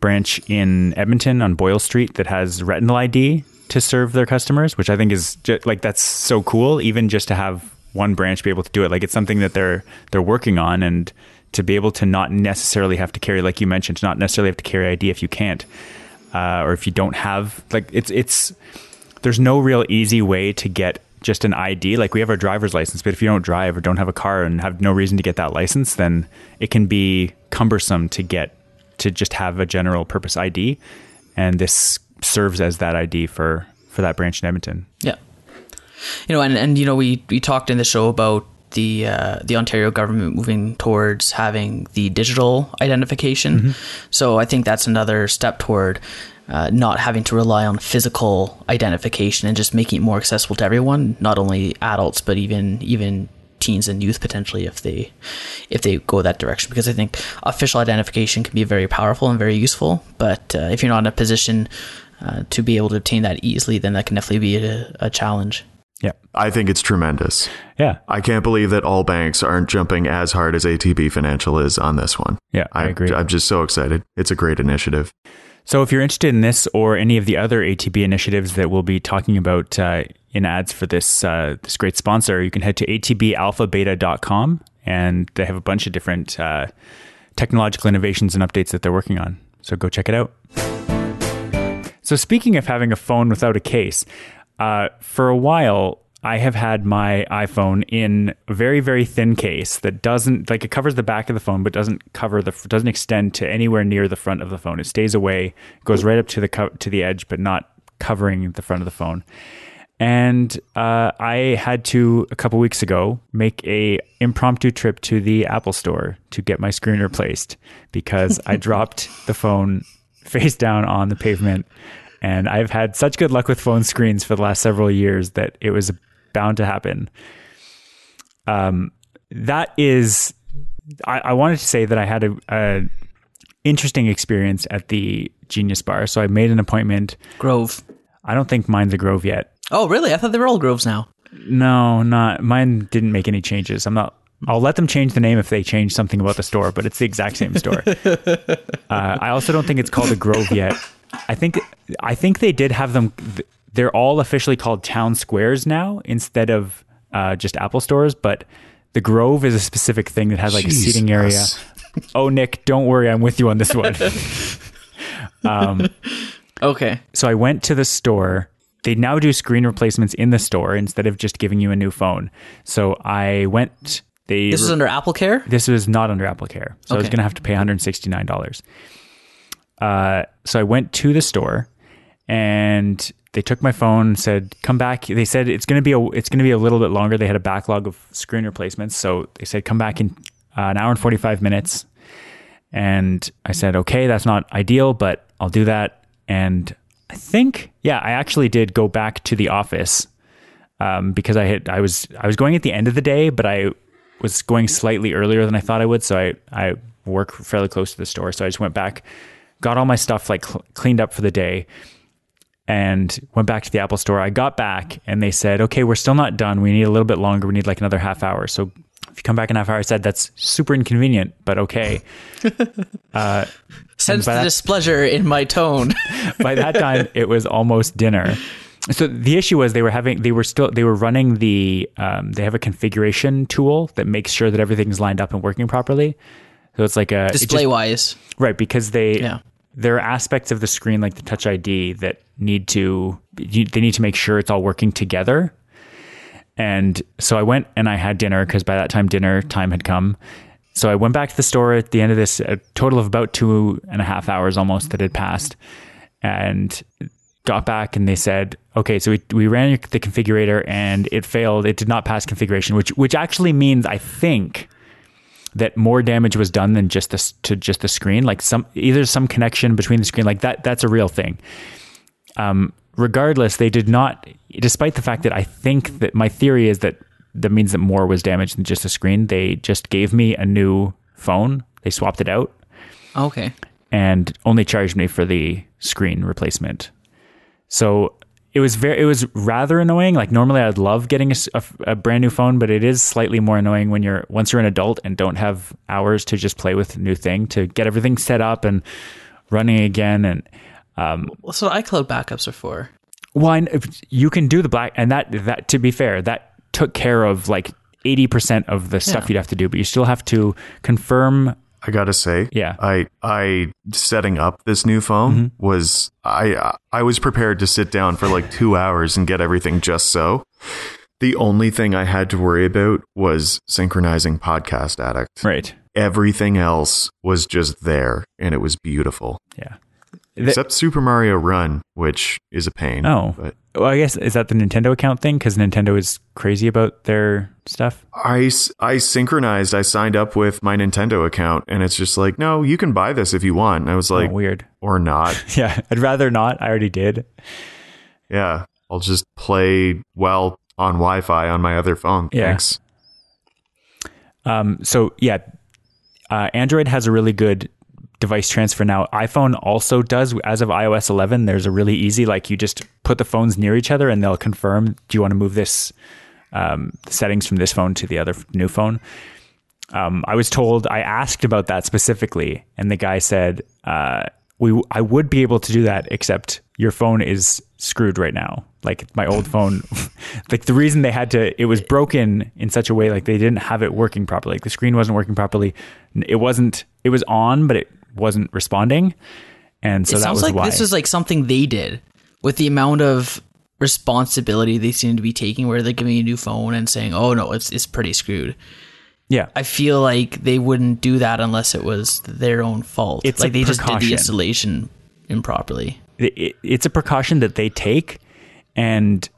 branch in Edmonton on Boyle Street that has Retinal ID to serve their customers, which I think is just, like that's so cool. Even just to have one branch be able to do it, like it's something that they're they're working on, and to be able to not necessarily have to carry, like you mentioned, to not necessarily have to carry ID if you can't, uh, or if you don't have like it's it's there's no real easy way to get just an ID. Like we have our driver's license, but if you don't drive or don't have a car and have no reason to get that license, then it can be cumbersome to get to just have a general purpose ID. And this serves as that ID for for that branch in Edmonton. Yeah. You know, and, and you know, we, we talked in the show about the uh, the Ontario government moving towards having the digital identification. Mm-hmm. So I think that's another step toward uh, not having to rely on physical identification and just making it more accessible to everyone, not only adults but even even teens and youth potentially if they if they go that direction. Because I think official identification can be very powerful and very useful but uh, if you're not in a position uh, to be able to obtain that easily then that can definitely be a, a challenge. Yeah. I think it's tremendous. Yeah. I can't believe that all banks aren't jumping as hard as ATB Financial is on this one. Yeah I, I agree. I'm just so excited. It's a great initiative so, if you're interested in this or any of the other ATB initiatives that we'll be talking about uh, in ads for this uh, this great sponsor, you can head to atbalphabeta.com and they have a bunch of different uh, technological innovations and updates that they're working on. So, go check it out. So, speaking of having a phone without a case, uh, for a while, I have had my iPhone in a very very thin case that doesn't like it covers the back of the phone but doesn't cover the doesn't extend to anywhere near the front of the phone. It stays away, goes right up to the co- to the edge but not covering the front of the phone. And uh, I had to a couple weeks ago make a impromptu trip to the Apple Store to get my screen replaced because I dropped the phone face down on the pavement and I've had such good luck with phone screens for the last several years that it was bound to happen. Um, that is, I, I, wanted to say that I had a, a, interesting experience at the Genius Bar. So I made an appointment. Grove. I don't think mine's a Grove yet. Oh, really? I thought they were all Groves now. No, not mine. Didn't make any changes. I'm not. I'll let them change the name if they change something about the store, but it's the exact same store. uh, I also don't think it's called a Grove yet. I think I think they did have them they're all officially called town squares now instead of uh, just Apple stores, but the Grove is a specific thing that has like a seating area. Jesus. Oh, Nick, don't worry, I'm with you on this one. Okay. so I went to the store. They now do screen replacements in the store instead of just giving you a new phone. So I went. They This is under Apple Care? this was not under Apple Care, so I was going to have to pay one hundred sixty nine dollars. Uh, so I went to the store, and they took my phone, said, "Come back." They said it's going to be a it's to be a little bit longer. They had a backlog of screen replacements, so they said, "Come back in uh, an hour and forty five minutes." And I said, "Okay, that's not ideal, but I'll do that." And I think, yeah, I actually did go back to the office um, because I had I was I was going at the end of the day, but I was going slightly earlier than I thought I would. So I I work fairly close to the store, so I just went back, got all my stuff like cl- cleaned up for the day, and went back to the Apple store. I got back and they said, "Okay, we're still not done. We need a little bit longer. We need like another half hour." So if you come back in half hour, I said that's super inconvenient, but okay. Sense by the that- displeasure in my tone. by that time it was almost dinner so the issue was they were having they were still they were running the um, they have a configuration tool that makes sure that everything's lined up and working properly so it's like a it just- Display wise. right because they Yeah. there are aspects of the screen like the touch id that need to they need to make sure it's all working together. And so i went and i had dinner because by that time dinner time had come. So i went back to the store at the end of this a total of about two and a half hours almost that had passed. And got back and they said okay so we, we ran the configurator and it failed. It did not pass configuration which which actually means i think that more damage was done than just this to just the screen. Like some either some connection between the screen like that that's a real thing um regardless they did not despite the fact that i think that my theory is that that means that more was damaged than just the screen they just gave me a new phone they swapped it out Okay. and only charged me for the screen replacement. So it was very, it was rather annoying. Like normally, I'd love getting a brand new phone, but it is slightly more annoying when you're once you're an adult and don't have hours to just play with a new thing to get everything set up and running again. And Well, so iCloud backups are for. one, you can do the black, and that that to be fair, that took care of like eighty percent of the stuff Yeah. you'd have to do, but you still have to confirm. I gotta say, Yeah. I I setting up this new phone Mm-hmm. was I I was prepared to sit down for like two hours and get everything just so. The only thing I had to worry about was synchronizing Podcast Addict. Right. Everything else was just there, and it was beautiful, Yeah. The- except Super Mario Run, which is a pain. Oh. but Well, I guess is that the Nintendo account thing because Nintendo is crazy about their stuff. I I synchronized. I signed up with my Nintendo account, and it's just like, no, you can buy this if you want. And I was like, oh, weird. or not. Yeah, I'd rather not. I already did. Yeah, I'll just play well on Wi-Fi on my other phone. Yeah. Thanks. Um, so yeah, uh, Android has a really good device transfer now. iPhone also does. As of iOS 11, there's a really easy like you just put the phones near each other and they'll confirm. Do you want to move this um, settings from this phone to the other new phone? Um, I was told I asked about that specifically, and the guy said, uh, "We I would be able to do that, except your phone is screwed right now. Like my old phone, like the reason they had to, it was broken in such a way like they didn't have it working properly. Like the screen wasn't working properly. It wasn't. It was on, but it wasn't responding, and so it that sounds was like why. this is like something they did with the amount of responsibility they seem to be taking, where they're giving you a new phone and saying, "Oh no, it's it's pretty screwed." yeah, I feel like they wouldn't do that unless it was their own fault. It's like they just did the installation improperly. it, it- it's a precaution that they take and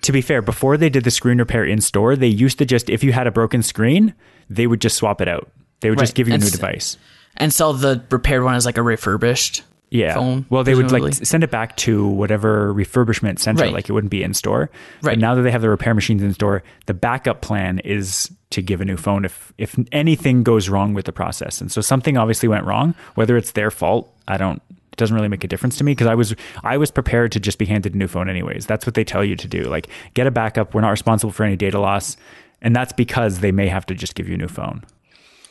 to be fair before they did the screen repair in store they used to just if you had a broken screen they would just swap it out they would just give you a new device And sell the repaired one as like a refurbished. yeah phone, well they would like send it back to whatever refurbishment center Right. like it wouldn't be in store Right. but now that they have the repair machines in store the backup plan is to give a new phone if if anything goes wrong with the process and so something obviously went wrong whether it's their fault i don't it doesn't really make a difference to me because I was I was prepared to just be handed a new phone anyways. That's what they tell you to do. Like get a backup. We're not responsible for any data loss, and that's because they may have to just give you a new phone.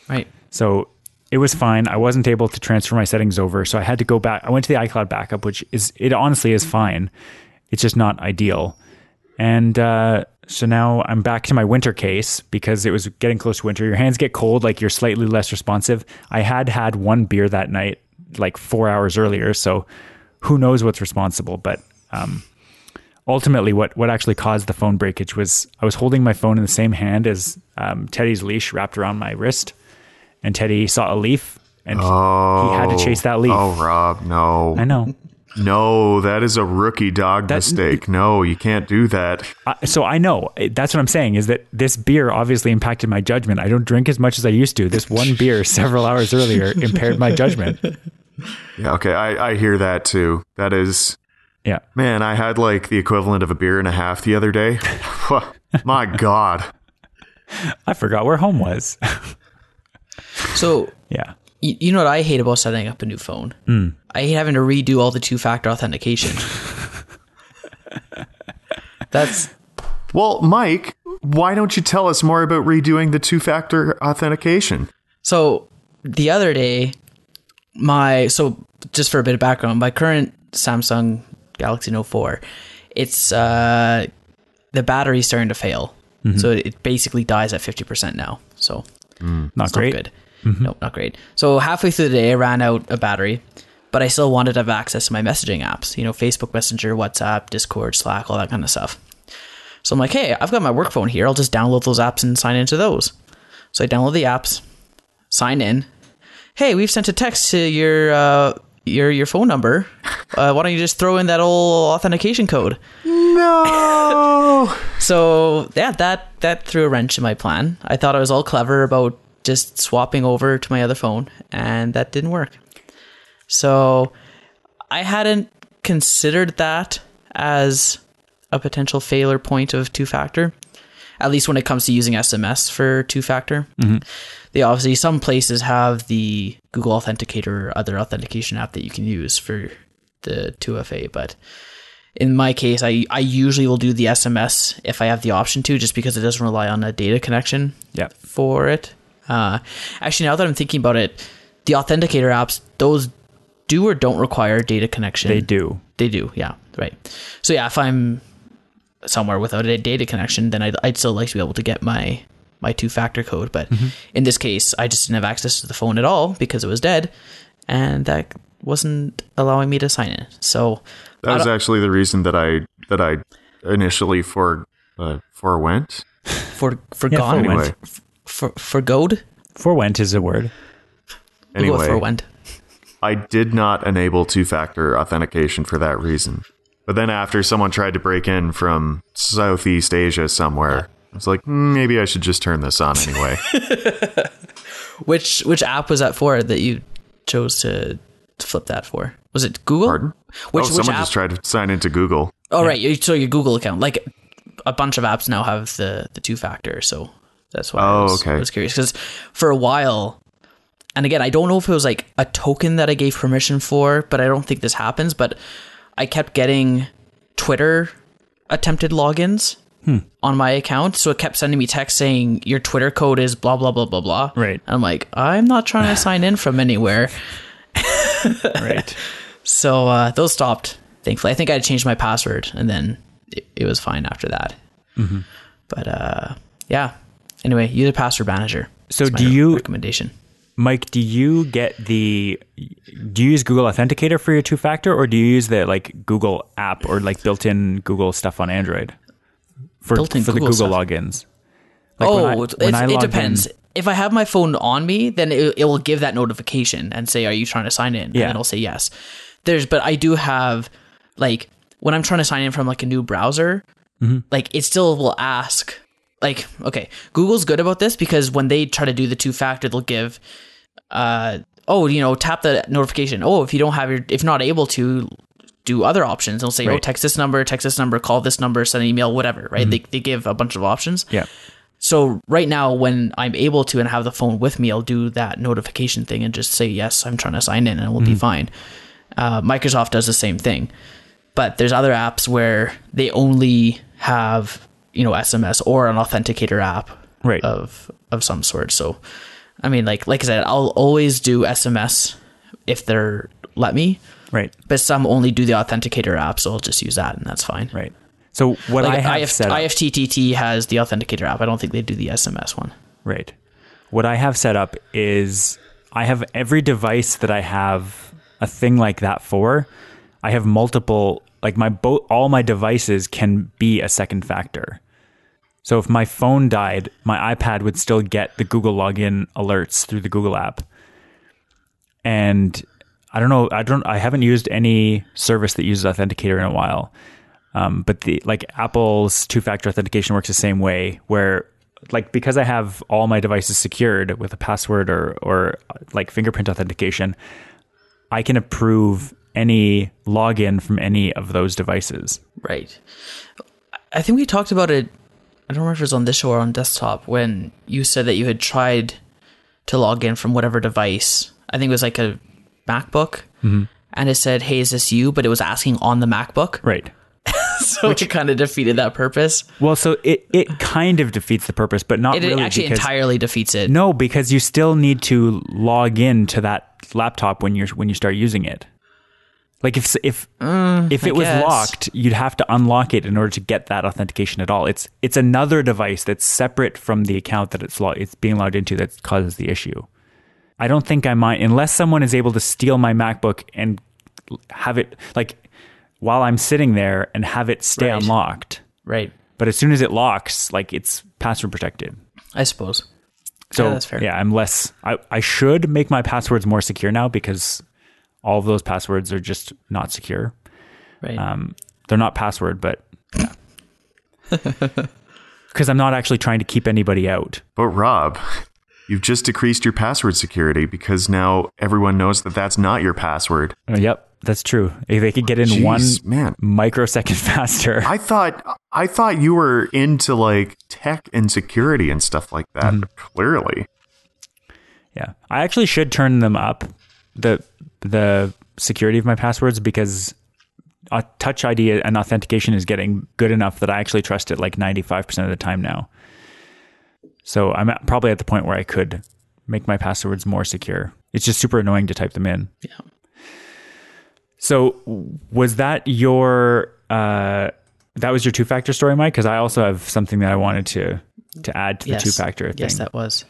Right. So it was fine. I wasn't able to transfer my settings over, so I had to go back. I went to the iCloud backup, which is it honestly is fine. It's just not ideal. And uh, so now I'm back to my winter case because it was getting close to winter. Your hands get cold, like you're slightly less responsive. I had had one beer that night, like four hours earlier. So who knows what's responsible? But um, ultimately, what what actually caused the phone breakage was I was holding my phone in the same hand as um, Teddy's leash wrapped around my wrist, and Teddy saw a leaf, and he- he had to chase that leaf. Oh, Rob, no. I know. No, that is a rookie dog That- mistake. No, you can't do that. I, so I know that's what I'm saying is that this beer obviously impacted my judgment. I don't drink as much as I used to. This one beer several hours earlier impaired my judgment. Yeah, okay, I, I hear that too. That is, Yeah. man, I had like the equivalent of a beer and a half the other day. My God. I forgot where home was. So yeah. you, you know what I hate about setting up a new phone? Hmm. I hate having to redo all the two factor authentication. That's Well, Mike, why don't you tell us more about redoing the two factor authentication? so the other day, my so just for a bit of background, my current Samsung Galaxy Note 4, it's uh the battery's starting to fail. Mm-hmm. So it, it basically dies at 50% now. So hmm. Not It's great. Not good. No, not great. So halfway through the day, I ran out of battery, but I still wanted to have access to my messaging apps. You know, Facebook Messenger, WhatsApp, Discord, Slack, all that kind of stuff. So I'm like, hey, I've got my work phone here. I'll just download those apps and sign into those. So I download the apps, sign in. Hey, we've sent a text to your uh, your your phone number. Uh, why don't you just throw in that old authentication code? No. So yeah, that that threw a wrench in my plan. I thought I was all clever about just swapping over to my other phone, and that didn't work. So I hadn't considered that as a potential failure point of two factor. At least when it comes to using SMS for two factor. Mm-hmm. They obviously some places have the Google Authenticator or other authentication app that you can use for the 2FA, but in my case, I, I usually will do the SMS if I have the option to, just because it doesn't rely on a data connection Yeah. for it. Uh, actually, now that I'm thinking about it, the authenticator apps, those do or don't require data connection. They do. They do, yeah, right. So yeah, if I'm somewhere without a data connection, then I'd, I'd still like to be able to get my my two factor code. But in this case, I just didn't have access to the phone at all because it was dead, and that wasn't allowing me to sign in. So That was actually the reason that I that I initially for uh, forewent. for forgone, forwent. Anyway, for forgoed, Forwent is a word. we'll go anyway, forwent. I did not enable two factor authentication for that reason. But then after someone tried to break in from Southeast Asia somewhere, I was like, "Hmm, maybe I should just turn this on anyway. Which which app was that for that you chose to flip that for? Was it Google? Pardon? Which oh, which someone app? just tried to sign into Google. oh right, so your Google account. Like a bunch of apps now have the the two factor, so that's why I Oh, was, okay. I was curious because for a while. And again, I don't know if it was like a token that I gave permission for, but I don't think this happens. But I kept getting Twitter attempted logins Hmm. on my account. So it kept sending me text saying your Twitter code is blah blah blah blah blah. Right. I'm like, I'm not trying to sign in from anywhere. Right. So uh, those stopped. Thankfully, I think I changed my password, and then it, it was fine after that. Mm-hmm. But uh, yeah. Anyway, use a password manager. So do you- recommendation? Mike, do you get the do you use Google Authenticator for your two factor or do you use the like Google app or like built-in Google stuff on Android? For for Google the Google stuff. logins. Like oh, when I- when it depends. in- If I have my phone on me, then it, it will give that notification and say, "Are you trying to sign in?" And Yeah. then I'll say yes. There's, but I do have like when I'm trying to sign in from like a new browser, Mm-hmm. like it still will ask. Like, okay, Google's good about this because when they try to do the two factor, they'll give, uh, oh, you know, tap the notification. Oh, if you don't have your, if not able to, do other options. They'll say, oh, text this number, text this number, call this number, send an email, whatever. Right? They they give a bunch of options. Yeah. So right now, when I'm able to and have the phone with me, I'll do that notification thing and just say yes, I'm trying to sign in, and we'll be fine. Uh, Microsoft does the same thing, but there's other apps where they only have you know SMS or an authenticator app Right. of of some sort. So, I mean, like like I said, I'll always do SMS if they're let me, Right. but some only do the authenticator app, so I'll just use that, and that's fine. Right. So what Like, I have IF, set up, IFTTT has the authenticator app. I don't think they do the SMS one. right? What I have set up is I have every device that I have a thing like that for. I have multiple, like my both all my devices can be a second factor. So if my phone died, my iPad would still get the Google login alerts through the Google app. And I don't know, I don't I haven't used any service that uses authenticator in a while. Um, but the like Apple's two-factor authentication works the same way where like because I have all my devices secured with a password or or like fingerprint authentication, I can approve any login from any of those devices. Right. I think we talked about it. I don't remember if it was on this show or on desktop when you said that you had tried to log in from whatever device. I think it was like a MacBook, mm-hmm. and it said, "Hey, is this you?" But it was asking on the MacBook, Right. so it kind of defeated that purpose. Well, so it it kind of defeats the purpose, but not It really actually because entirely defeats it. no, because you still need to log in to that laptop when you're when you start using it. Like if if mm, if it was guess. locked, you'd have to unlock it in order to get that authentication at all. It's it's another device that's separate from the account that it's lo- it's being logged into that causes the issue. I don't think I might unless someone is able to steal my MacBook and have it like while I'm sitting there and have it stay Right. unlocked. Right. But as soon as it locks, like it's password protected. I suppose. So Yeah, that's fair. yeah, I'm less. I, I should make my passwords more secure now because all of those passwords are just not secure. Right. Um, they're not password, but because I'm not actually trying to keep anybody out. But Rob, you've just decreased your password security because now everyone knows that that's not your password. Uh, yep, that's true. If they could get in Jeez, one man. microsecond faster, I thought I thought you were into like tech and security and stuff like that. Mm-hmm. Clearly, yeah, I actually should turn them up the the security of my passwords because uh, Touch ID and authentication is getting good enough that I actually trust it like 95% of the time now. So I'm at, probably at the point where I could make my passwords more secure. It's just super annoying to type them in. Yeah. So was that your uh, that was your two factor story, Mike? Because I also have something that I wanted to to add to the yes. two factor thing. Yes, that was.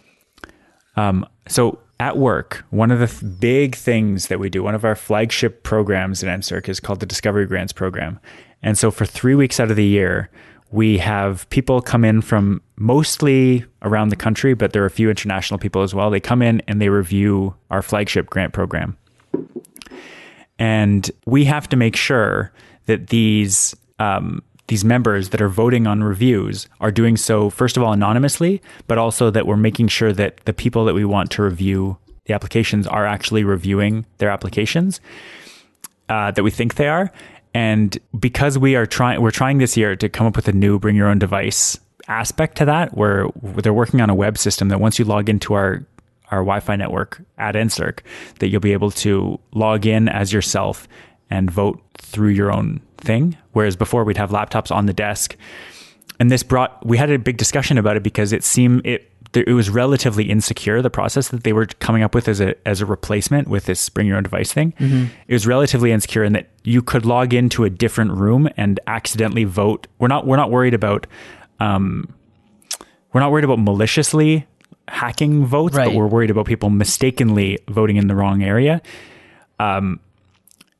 Um, so at work, one of the th- big things that we do, one of our flagship programs at NSERC is called the Discovery Grants Program. And so for three weeks out of the year, we have people come in from mostly around the country, but there are a few international people as well. They come in and they review our flagship grant program. And we have to make sure that these um, these members that are voting on reviews are doing so first of all anonymously, but also that we're making sure that the people that we want to review the applications are actually reviewing their applications uh, that we think they are. And because we are trying, we're trying this year to come up with a new bring your own device aspect to that, where they're working on a web system that once you log into our our Wi-Fi network at NSERC, that you'll be able to log in as yourself and vote through your own thing. Whereas before we'd have laptops on the desk, and this brought we had a big discussion about it because it seemed it it was relatively insecure the process that they were coming up with as a as a replacement with this bring your own device thing. It was relatively insecure in that you could log into a different room and accidentally vote. We're not we're not worried about um, we're not worried about maliciously hacking votes, but we're worried about people mistakenly voting in the wrong area. Um,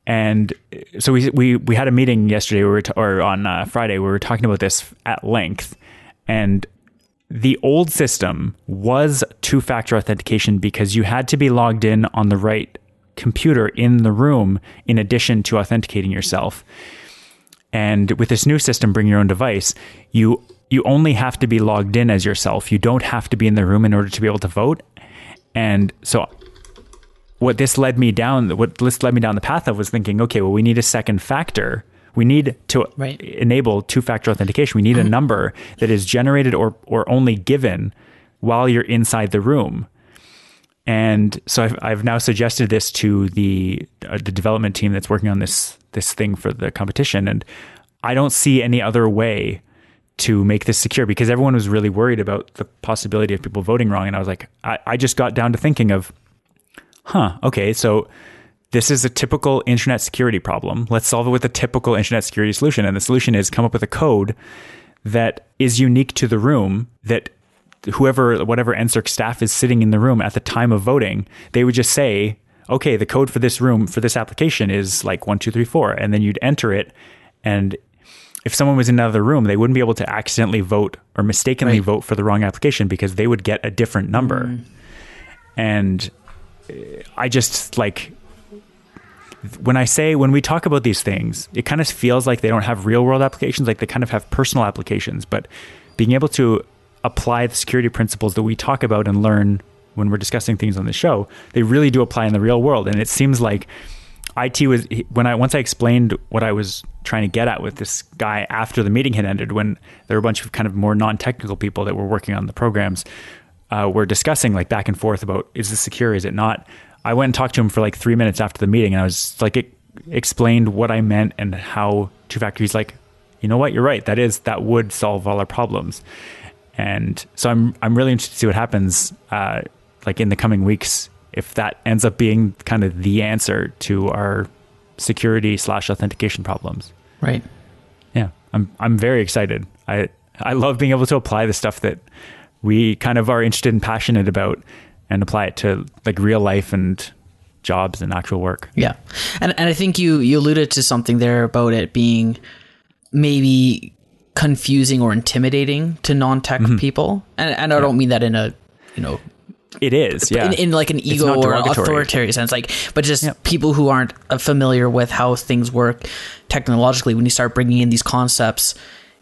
and so we we we had a meeting yesterday, we t- or on uh, Friday, we were talking about this at length, and the old system was two-factor authentication because you had to be logged in on the right computer in the room in addition to authenticating yourself. And with this new system, bring your own device, you you only have to be logged in as yourself. You don't have to be in the room in order to be able to vote. And so what this led me down what this led me down the path of was thinking, okay, well we need a second factor. We need to Right. enable two-factor authentication. We need a number that is generated or or only given while you're inside the room. And so I've, I've now suggested this to the uh, the development team that's working on this this thing for the competition, and I don't see any other way to make this secure because everyone was really worried about the possibility of people voting wrong. And I was like, I, I just got down to thinking of, huh, okay, so this is a typical internet security problem. Let's solve it with a typical internet security solution. And the solution is come up with a code that is unique to the room that whoever, whatever NSERC staff is sitting in the room at the time of voting, they would just say, okay, the code for this room, for this application is like one, two, three, four. And then you'd enter it. And if someone was in another room, they wouldn't be able to accidentally vote or mistakenly Right. vote for the wrong application because they would get a different number. And uh, I just like when I say when we talk about these things, it kind of feels like they don't have real world applications, like they kind of have personal applications. But being able to apply the security principles that we talk about and learn when we're discussing things on the show, they really do apply in the real world. And it seems like IT was when I once I explained what I was trying to get at with this guy after the meeting had ended, when there were a bunch of kind of more non-technical people that were working on the programs, uh, were discussing like back and forth about is this secure, is it not? I went and talked to him for like three minutes after the meeting, and I was like, it explained what I meant and how two factor. He's like, you know what, you're right. That is that would solve all our problems. And so I'm I'm really interested to see what happens, uh, like in the coming weeks, if that ends up being kind of the answer to our security slash authentication problems. Right. Yeah, I'm I'm very excited. I I love being able to apply the stuff that we kind of are interested and passionate about, and apply it to like real life and jobs and actual work. Yeah, and and I think you you alluded to something there about it being maybe confusing or intimidating to non-tech mm-hmm. people, and and I don't mean that in a you know It is, yeah, in, in like an ego or authoritarian sense, like but just people who aren't familiar with how things work technologically. When you start bringing in these concepts.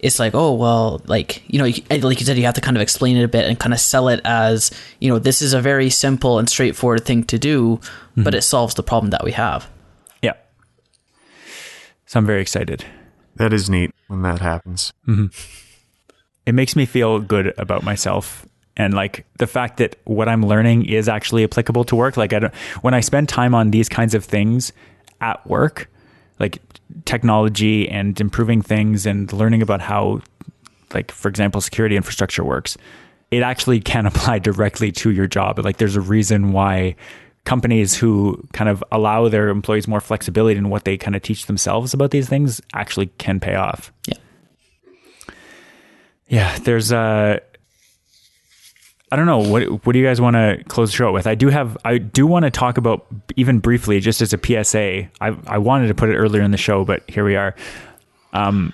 It's like, oh well, like you know, like you said, you have to kind of explain it a bit and kind of sell it as, you know, this is a very simple and straightforward thing to do, Mm-hmm. but it solves the problem that we have. yeah. So I'm very excited. That is neat when that happens. it makes me feel good about myself and like the fact that what I'm learning is actually applicable to work. Like I don't when I spend time on these kinds of things at work, like technology and improving things and learning about how like for example security infrastructure works, it actually can apply directly to your job. Like there's a reason why companies who kind of allow their employees more flexibility in what they kind of teach themselves about these things actually can pay off. Yeah. Yeah, there's uh I don't know what what do you guys want to close the show with? I do have I do want to talk about even briefly just as a PSA. I I wanted to put it earlier in the show, but here we are. Um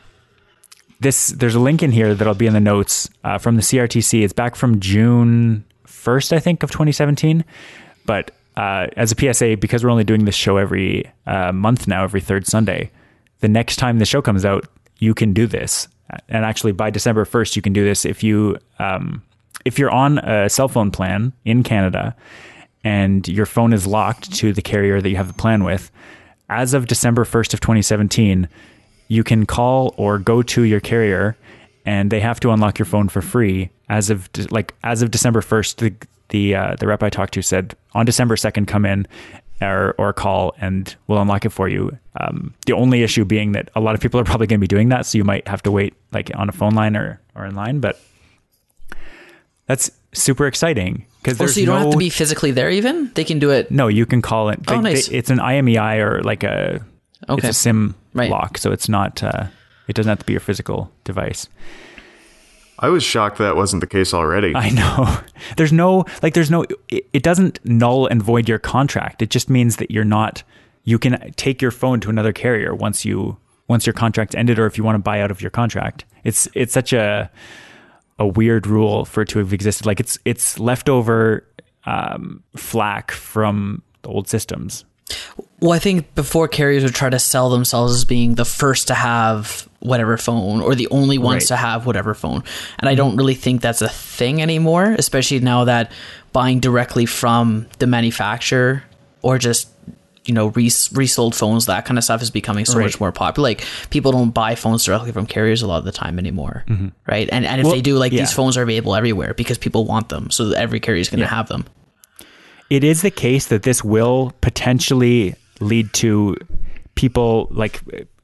this there's a link in here that'll be in the notes uh, from the CRTC. It's back from June 1st, I think, of 2017. But uh, as a PSA, because we're only doing this show every uh, month now, every third Sunday, the next time the show comes out, you can do this. And actually, by December 1st, you can do this if you um, if you're on a cell phone plan in Canada and your phone is locked to the carrier that you have the plan with. As of December 1st of 2017, you can call or go to your carrier and they have to unlock your phone for free as of de- like as of December 1st the the uh, the rep I talked to said on December 2nd come in or or call and we'll unlock it for you um, the only issue being that a lot of people are probably going to be doing that so you might have to wait like on a phone line or or in line but that's super exciting because Oh, so you don't no have to be physically there even? They can do it. no, you can call it. Oh, nice. they- it's an IMEI or like a Okay. it's a SIM Right. lock, so it's not. Uh, it doesn't have to be your physical device. I was shocked that wasn't the case already. I know. There's no like. There's no. It, it doesn't null and void your contract. It just means that you're not. You can take your phone to another carrier once you once your contract's ended, or if you want to buy out of your contract. It's it's such a a weird rule for it to have existed. Like it's it's leftover um, flack from the old systems. Well, I think before carriers would try to sell themselves as being the first to have whatever phone or the only ones Right. to have whatever phone. And I don't really think that's a thing anymore, especially now that buying directly from the manufacturer or just you know res- resold phones that kind of stuff is becoming so Right. much more popular. Like people don't buy phones directly from carriers a lot of the time anymore mm-hmm. right? And and if Well, they do like yeah. these phones are available everywhere because people want them so every carrier is going to have them. It is the case that this will potentially lead to people like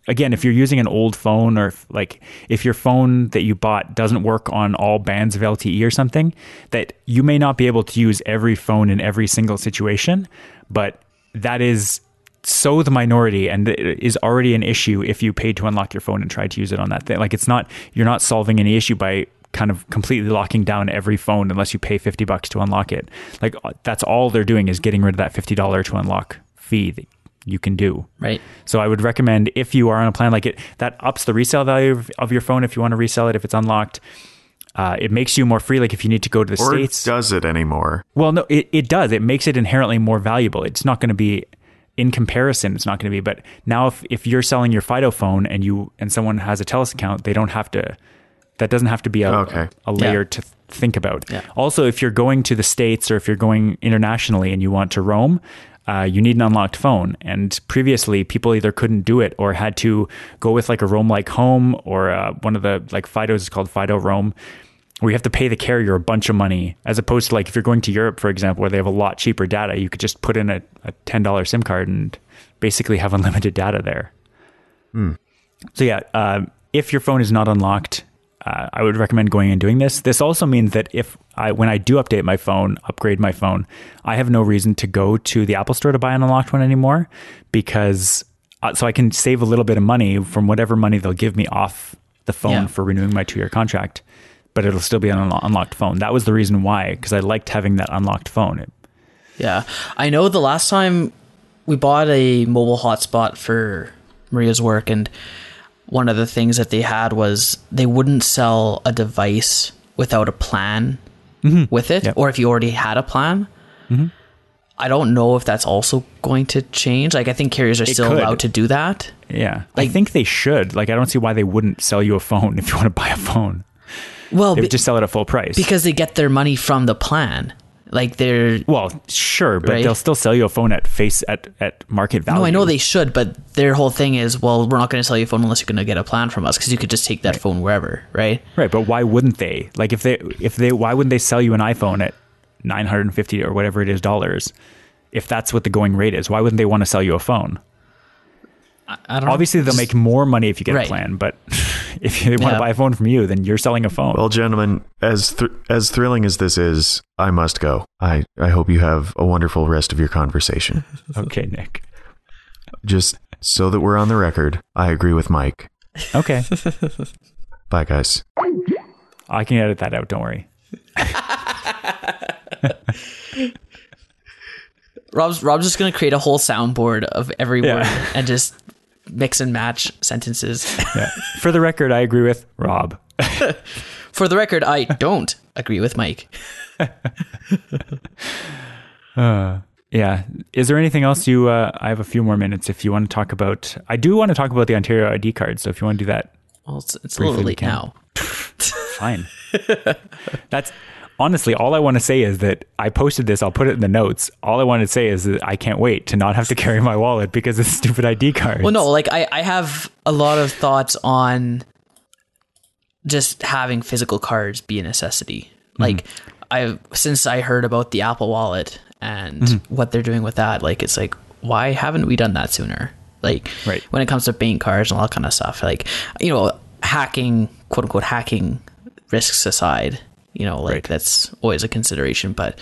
again if you're using an old phone or if, like if your phone that you bought doesn't work on all bands of LTE or something that you may not be able to use every phone in every single situation but that is so the minority and it is already an issue if you paid to unlock your phone and try to use it on that thing. Like it's not you're not solving any issue by kind of completely locking down every phone unless you pay 50 bucks to unlock it. Like uh, that's all they're doing is getting rid of that $50 to unlock fee that you can do. Right. So I would recommend if you are on a plan like it that ups the resale value of, of your phone if you want to resell it if it's unlocked. Uh, it makes you more free. Like if you need to go to the Or states, does it anymore? well, no, it, it does. It makes it inherently more valuable. It's not going to be in comparison. It's not going to be. But now, if, if you're selling your Fido phone and you and someone has a Telus account, they don't have to. That doesn't have to be a, Okay. a layer Yeah. to think about. Yeah. Also, if you're going to the states or if you're going internationally and you want to roam. Uh, you need an unlocked phone, and previously people either couldn't do it or had to go with like a Roam like Home or uh, one of the like Fidos is called Fido Roam, where you have to pay the carrier a bunch of money as opposed to like if you're going to Europe, for example, where they have a lot cheaper data, you could just put in a, a $10 SIM card and basically have unlimited data there. So, yeah, um, if your phone is not unlocked, uh, I would recommend going and doing this. This also means that if I, when I do update my phone, upgrade my phone, I have no reason to go to the Apple Store to buy an unlocked one anymore because uh, so I can save a little bit of money from whatever money they'll give me off the phone Yeah. for renewing my two year contract, but it'll still be an unlo- unlocked phone. That was the reason why, because I liked having that unlocked phone. It- Yeah. I know the last time we bought a mobile hotspot for Maria's work, and one of the things that they had was they wouldn't sell a device without a plan mm-hmm. with it, Yep. or if you already had a plan. Mm-hmm. I don't know if that's also going to change. Like, I think carriers are still could. allowed to do that. yeah, I think they should. Like, I don't see why they wouldn't sell you a phone if you want to buy a phone. Well, They be- would just sell it at a full price. because they get their money from the plan. Like, they're Well, sure, but Right. they'll still sell you a phone at face at, at market value. No, I know they should, but their whole thing is, well, we're not going to sell you a phone unless you're going to get a plan from us because you could just take that phone wherever, right? right, but why wouldn't they? Like if they if they why wouldn't they sell you an iPhone at nine hundred and fifty or whatever it is dollars? If that's what the going rate is, why wouldn't they want to sell you a phone? I don't know. Obviously, they'll make more money if you get Right. a plan, but if they want Yeah. to buy a phone from you, then you're selling a phone. Well, gentlemen, as thr as thrilling as this is, I must go. I I hope you have a wonderful rest of your conversation. okay, Nick. Just so that we're on the record, I agree with Mike. Okay, Bye, guys. I can edit that out. Don't worry. Rob's Rob's just going to create a whole soundboard of every Yeah. word and just mix and match sentences. Yeah. For the record, I agree with Rob. For the record, I don't agree with Mike. Yeah. Is there anything else you? Uh, I have a few more minutes if you want to talk about. I do want to talk about the Ontario ID card. So if you want to do that, Well, it's, it's a little late now. fine. That's honestly all I want to say is that I posted this. I'll put it in the notes. All I want to say is that I can't wait to not have to carry my wallet because of stupid ID cards. Well, no, like I, I have a lot of thoughts on just having physical cards be a necessity. Mm-hmm. Like I since I heard about the Apple Wallet and Mm-hmm. what they're doing with that, like it's like why haven't we done that sooner? Like Right. when it comes to bank cards and all that kind of stuff, like you know, hacking, quote unquote, hacking risks aside, you know, like Right. that's always a consideration, but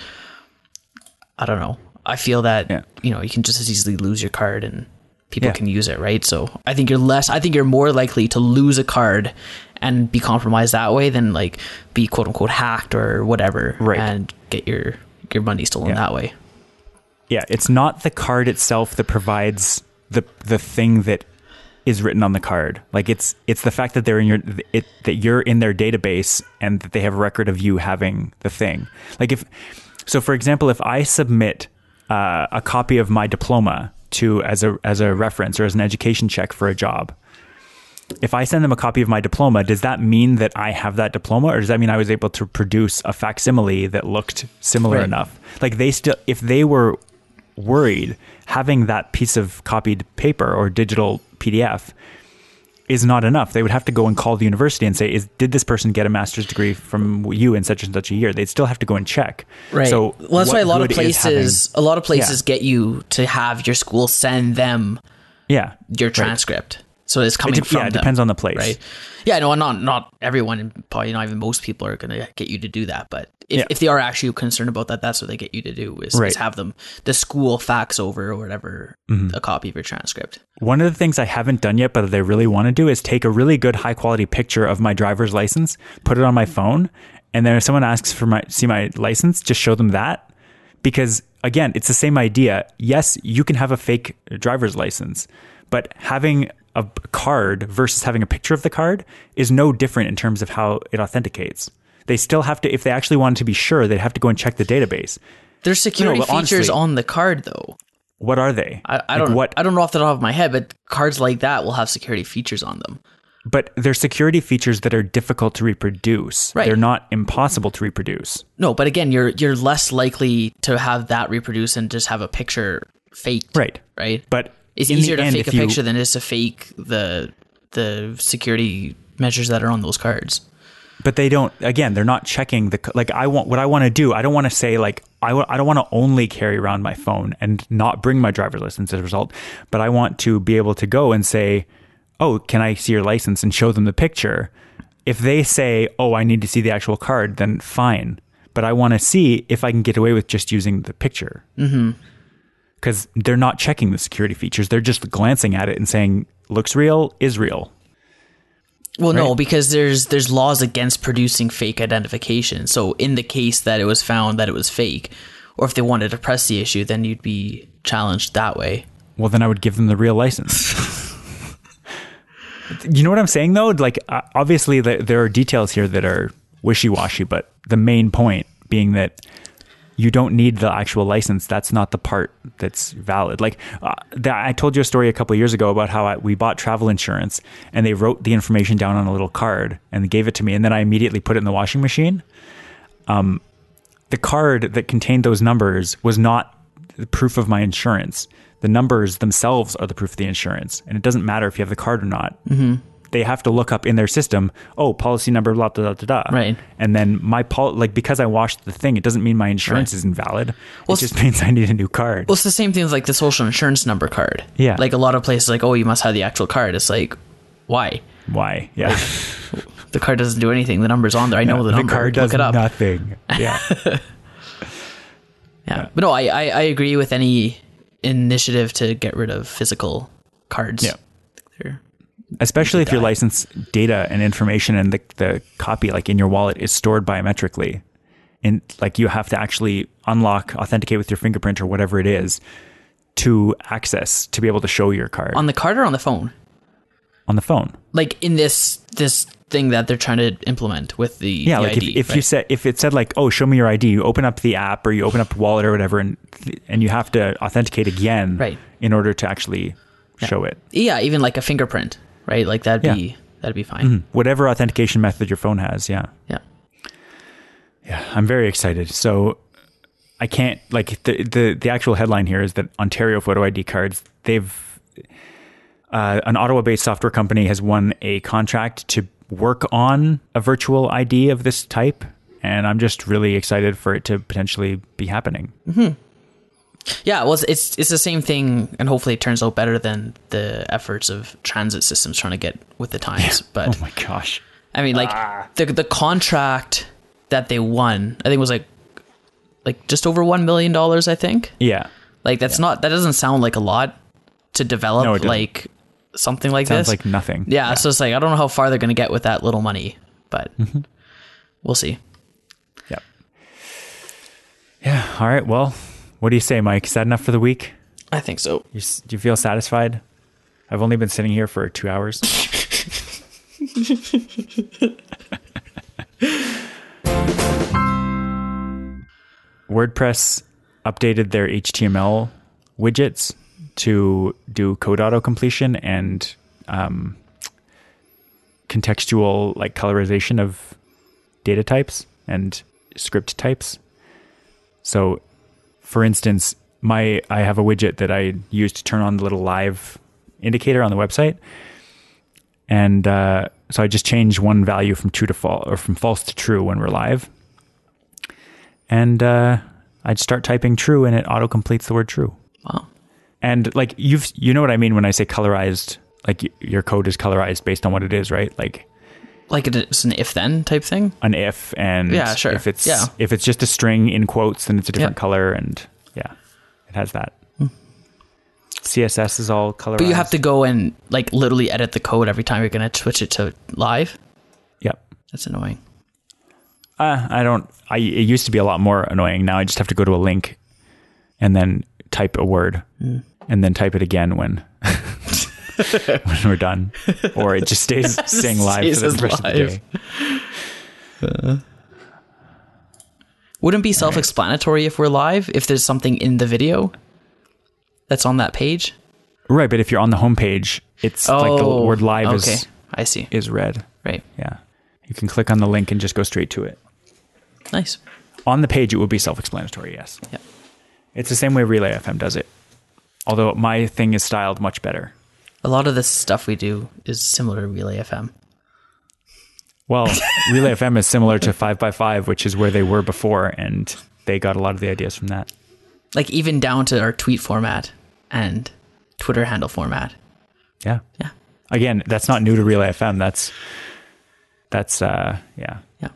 I don't know. I feel that Yeah. you know you can just as easily lose your card and people Yeah. can use it, right? So I think you're less. I think you're more likely to lose a card and be compromised that way than like be quote unquote hacked or whatever, Right. And get your your money stolen Yeah. that way. yeah, it's not the card itself that provides the the thing that is written on the card. Like it's it's the fact that they're in your it that you're in their database and that they have a record of you having the thing. Like if so, for example, if I submit uh, a copy of my diploma to as a as a reference or as an education check for a job. If I send them a copy of my diploma, does that mean that I have that diploma, or does that mean I was able to produce a facsimile that looked similar Right. enough? Like they still, if they were worried, having that piece of copied paper or digital PDF is not enough. They would have to go and call the university and say, "Is did this person get a master's degree from you in such and such a year?" They'd still have to go and check. Right. So well, that's why a lot of is having- places, a lot of places get you to have your school send them yeah, your Right. So it's coming dep- from yeah, it them, depends on the place. right? Yeah, no, not not everyone, and probably not even most people are going to get you to do that. But if, Yeah. if they are actually concerned about that, that's what they get you to do is, Right. is have them the school fax over or whatever Mm-hmm. a copy of your transcript. One of the things I haven't done yet, but that I really want to do is take a really good high quality picture of my driver's license, put it on my phone, and then if someone asks for my see my license, just show them that. Because again, it's the same idea. Yes, you can have a fake driver's license, but having a card versus having a picture of the card is no different in terms of how it authenticates. They still have to, if they actually wanted to be sure, they'd have to go and check the database. There's security but features honestly- on the card, though. What are they? I, I Like don't what I don't know off the top of my head, but cards like that will have security features on them. but they're security features that are difficult to reproduce. Right. They're not impossible to reproduce. No, but again, you're you're less likely to have that reproduce and just have a picture faked. Right. Right. But it's in easier to end, fake a you- picture than it is to fake the the security measures that are on those cards. But they don't. Again, they're not checking the like. I want what I want to do. I don't want to say like I w- I don't want to only carry around my phone and not bring my driver's license as a result. But I want to be able to go and say, "Oh, can I see your license?" and show them the picture. If they say, "Oh, I need to see the actual card," then fine. But I want to see if I can get away with just using the picture. Mm-hmm. Because they're not checking the security features. They're just glancing at it and saying, "Looks real, is real." Well, no, because there's there's laws against producing fake identification. So in the case that it was found that it was fake, or if they wanted to press the issue, then you'd be challenged that way. well then i would give them the real license you know what i'm saying though like uh, obviously the, there are details here that are wishy-washy but the main point being that you don't need the actual license that's not the part that's valid like uh, i told you a story a couple years ago about how I, we bought travel insurance and they wrote the information down on a little card and gave it to me and then i immediately put it in the washing machine um, the card that contained those numbers was not the proof of my insurance. The numbers themselves are the proof of the insurance, and it doesn't matter if you have the card or not. Mm-hmm. They have to look up in their system. Oh, policy number, blah blah blah blah. Right. And then my pol like because I washed the thing, it doesn't mean my insurance Right. is invalid. Well, it just means I need a new card. Well, it's the same thing as like the social insurance number card. Yeah. Like a lot of places, like, oh, you must have the actual card. It's like, why? Why? Yeah. The card doesn't do anything. The number's on there. I know the the number. card Look does it up. nothing. Yeah. Yeah. But no, I, I, I agree with any initiative to get rid of physical cards. Yeah. They're- especially if your license data and information and the, the copy like in your wallet is stored biometrically. And like you have to actually unlock authenticate with your fingerprint or whatever it is to access to be able to show your card. On the card or on the phone? on the phone. Like in this this thing that they're trying to implement with the, yeah the like ID, if, if you said if it said like oh show me your id you open up the app or you open up a wallet or whatever and and you have to authenticate again Right. in order to actually show it. Yeah, even like a fingerprint, right? Like that'd Yeah. be that'd be fine. whatever authentication method your phone has yeah Yeah. Yeah, I'm very excited. So I can't like the the the actual headline here is that Ontario photo ID cards they've uh, an Ottawa-based software company has won a contract to work on a virtual ID of this type, and I'm just really excited for it to potentially be happening. Yeah, well, it's, it's the same thing, and hopefully it turns out better than the efforts of transit systems trying to get with the times. But Oh my gosh! I mean, like the the contract that they won, I think was like like just over one million dollars. I think Yeah, like that's not that doesn't sound like a lot to develop No, like something like sounds this. like nothing. yeah, so it's like I don't know how far they're going to get with that little money, but Mm-hmm. we'll see. Yep. Yeah. All right. Well, what do you say, Mike? Is that enough for the week? I think so. You, do you feel satisfied? I've only been sitting here for two hours. WordPress updated their HTML widgets to do code auto completion and um, contextual like colorization of data types and script types. So, for instance, my I have a widget that I use to turn on the little live indicator on the website, and uh, so I just change one value from true to false or from false to true when we're live, and uh, I'd start typing true, and it auto completes the word true. Wow. And like you've you know what I mean when I say colorized like your code is colorized based on what it is, right? Like Like it's an if then type thing. an if and Yeah, sure. if it's Yeah. if it's just a string in quotes, then it's a different color and yeah, it has that. CSS is all color. But you have to go and like literally edit the code every time you're going to switch it to live. Yep. That's annoying. Uh, I don't. I it used to be a lot more annoying. Now I just have to go to a link and then type a word Hmm. and then type it again when when we're done, or it just stays staying live Stays for the rest of the day. Uh. Wouldn't it be self-explanatory if we're live if there's something in the video that's on that page. Right, but if you're on the homepage, it's like the word oh, live Oh, okay. is I see. is red. Right. Yeah, you can click on the link and just go straight to it. Nice. On the page, it would be self-explanatory. Yes, Yep. it's the same way Relay FM does it. Although my thing is styled much better. A lot of the stuff we do is similar to Relay FM. Well, Relay FM is similar to 5by5, which is where they were before, and they got a lot of the ideas from that. Like even down to our tweet format and Twitter handle format. Yeah. Yeah. Again, that's not new to Relay FM. That's, that's, uh, yeah. Yeah.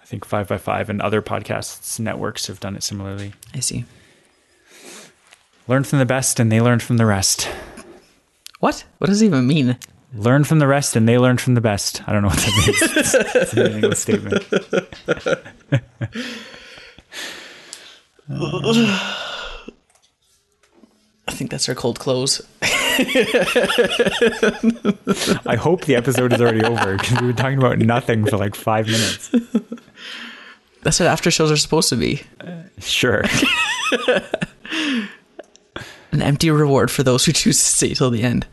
I think 5by5 and other podcasts networks have done it similarly. I see. Learn from the best, and they learned from the rest. What? What does it even mean? Learn from the rest, and they learn from the best. I don't know what that means. it's, it's a meaningless statement. I think that's our cold close. I hope the episode is already over because we've been talking about nothing for like five minutes. That's what after shows are supposed to be. Sure. An empty reward for those who choose to stay till the end.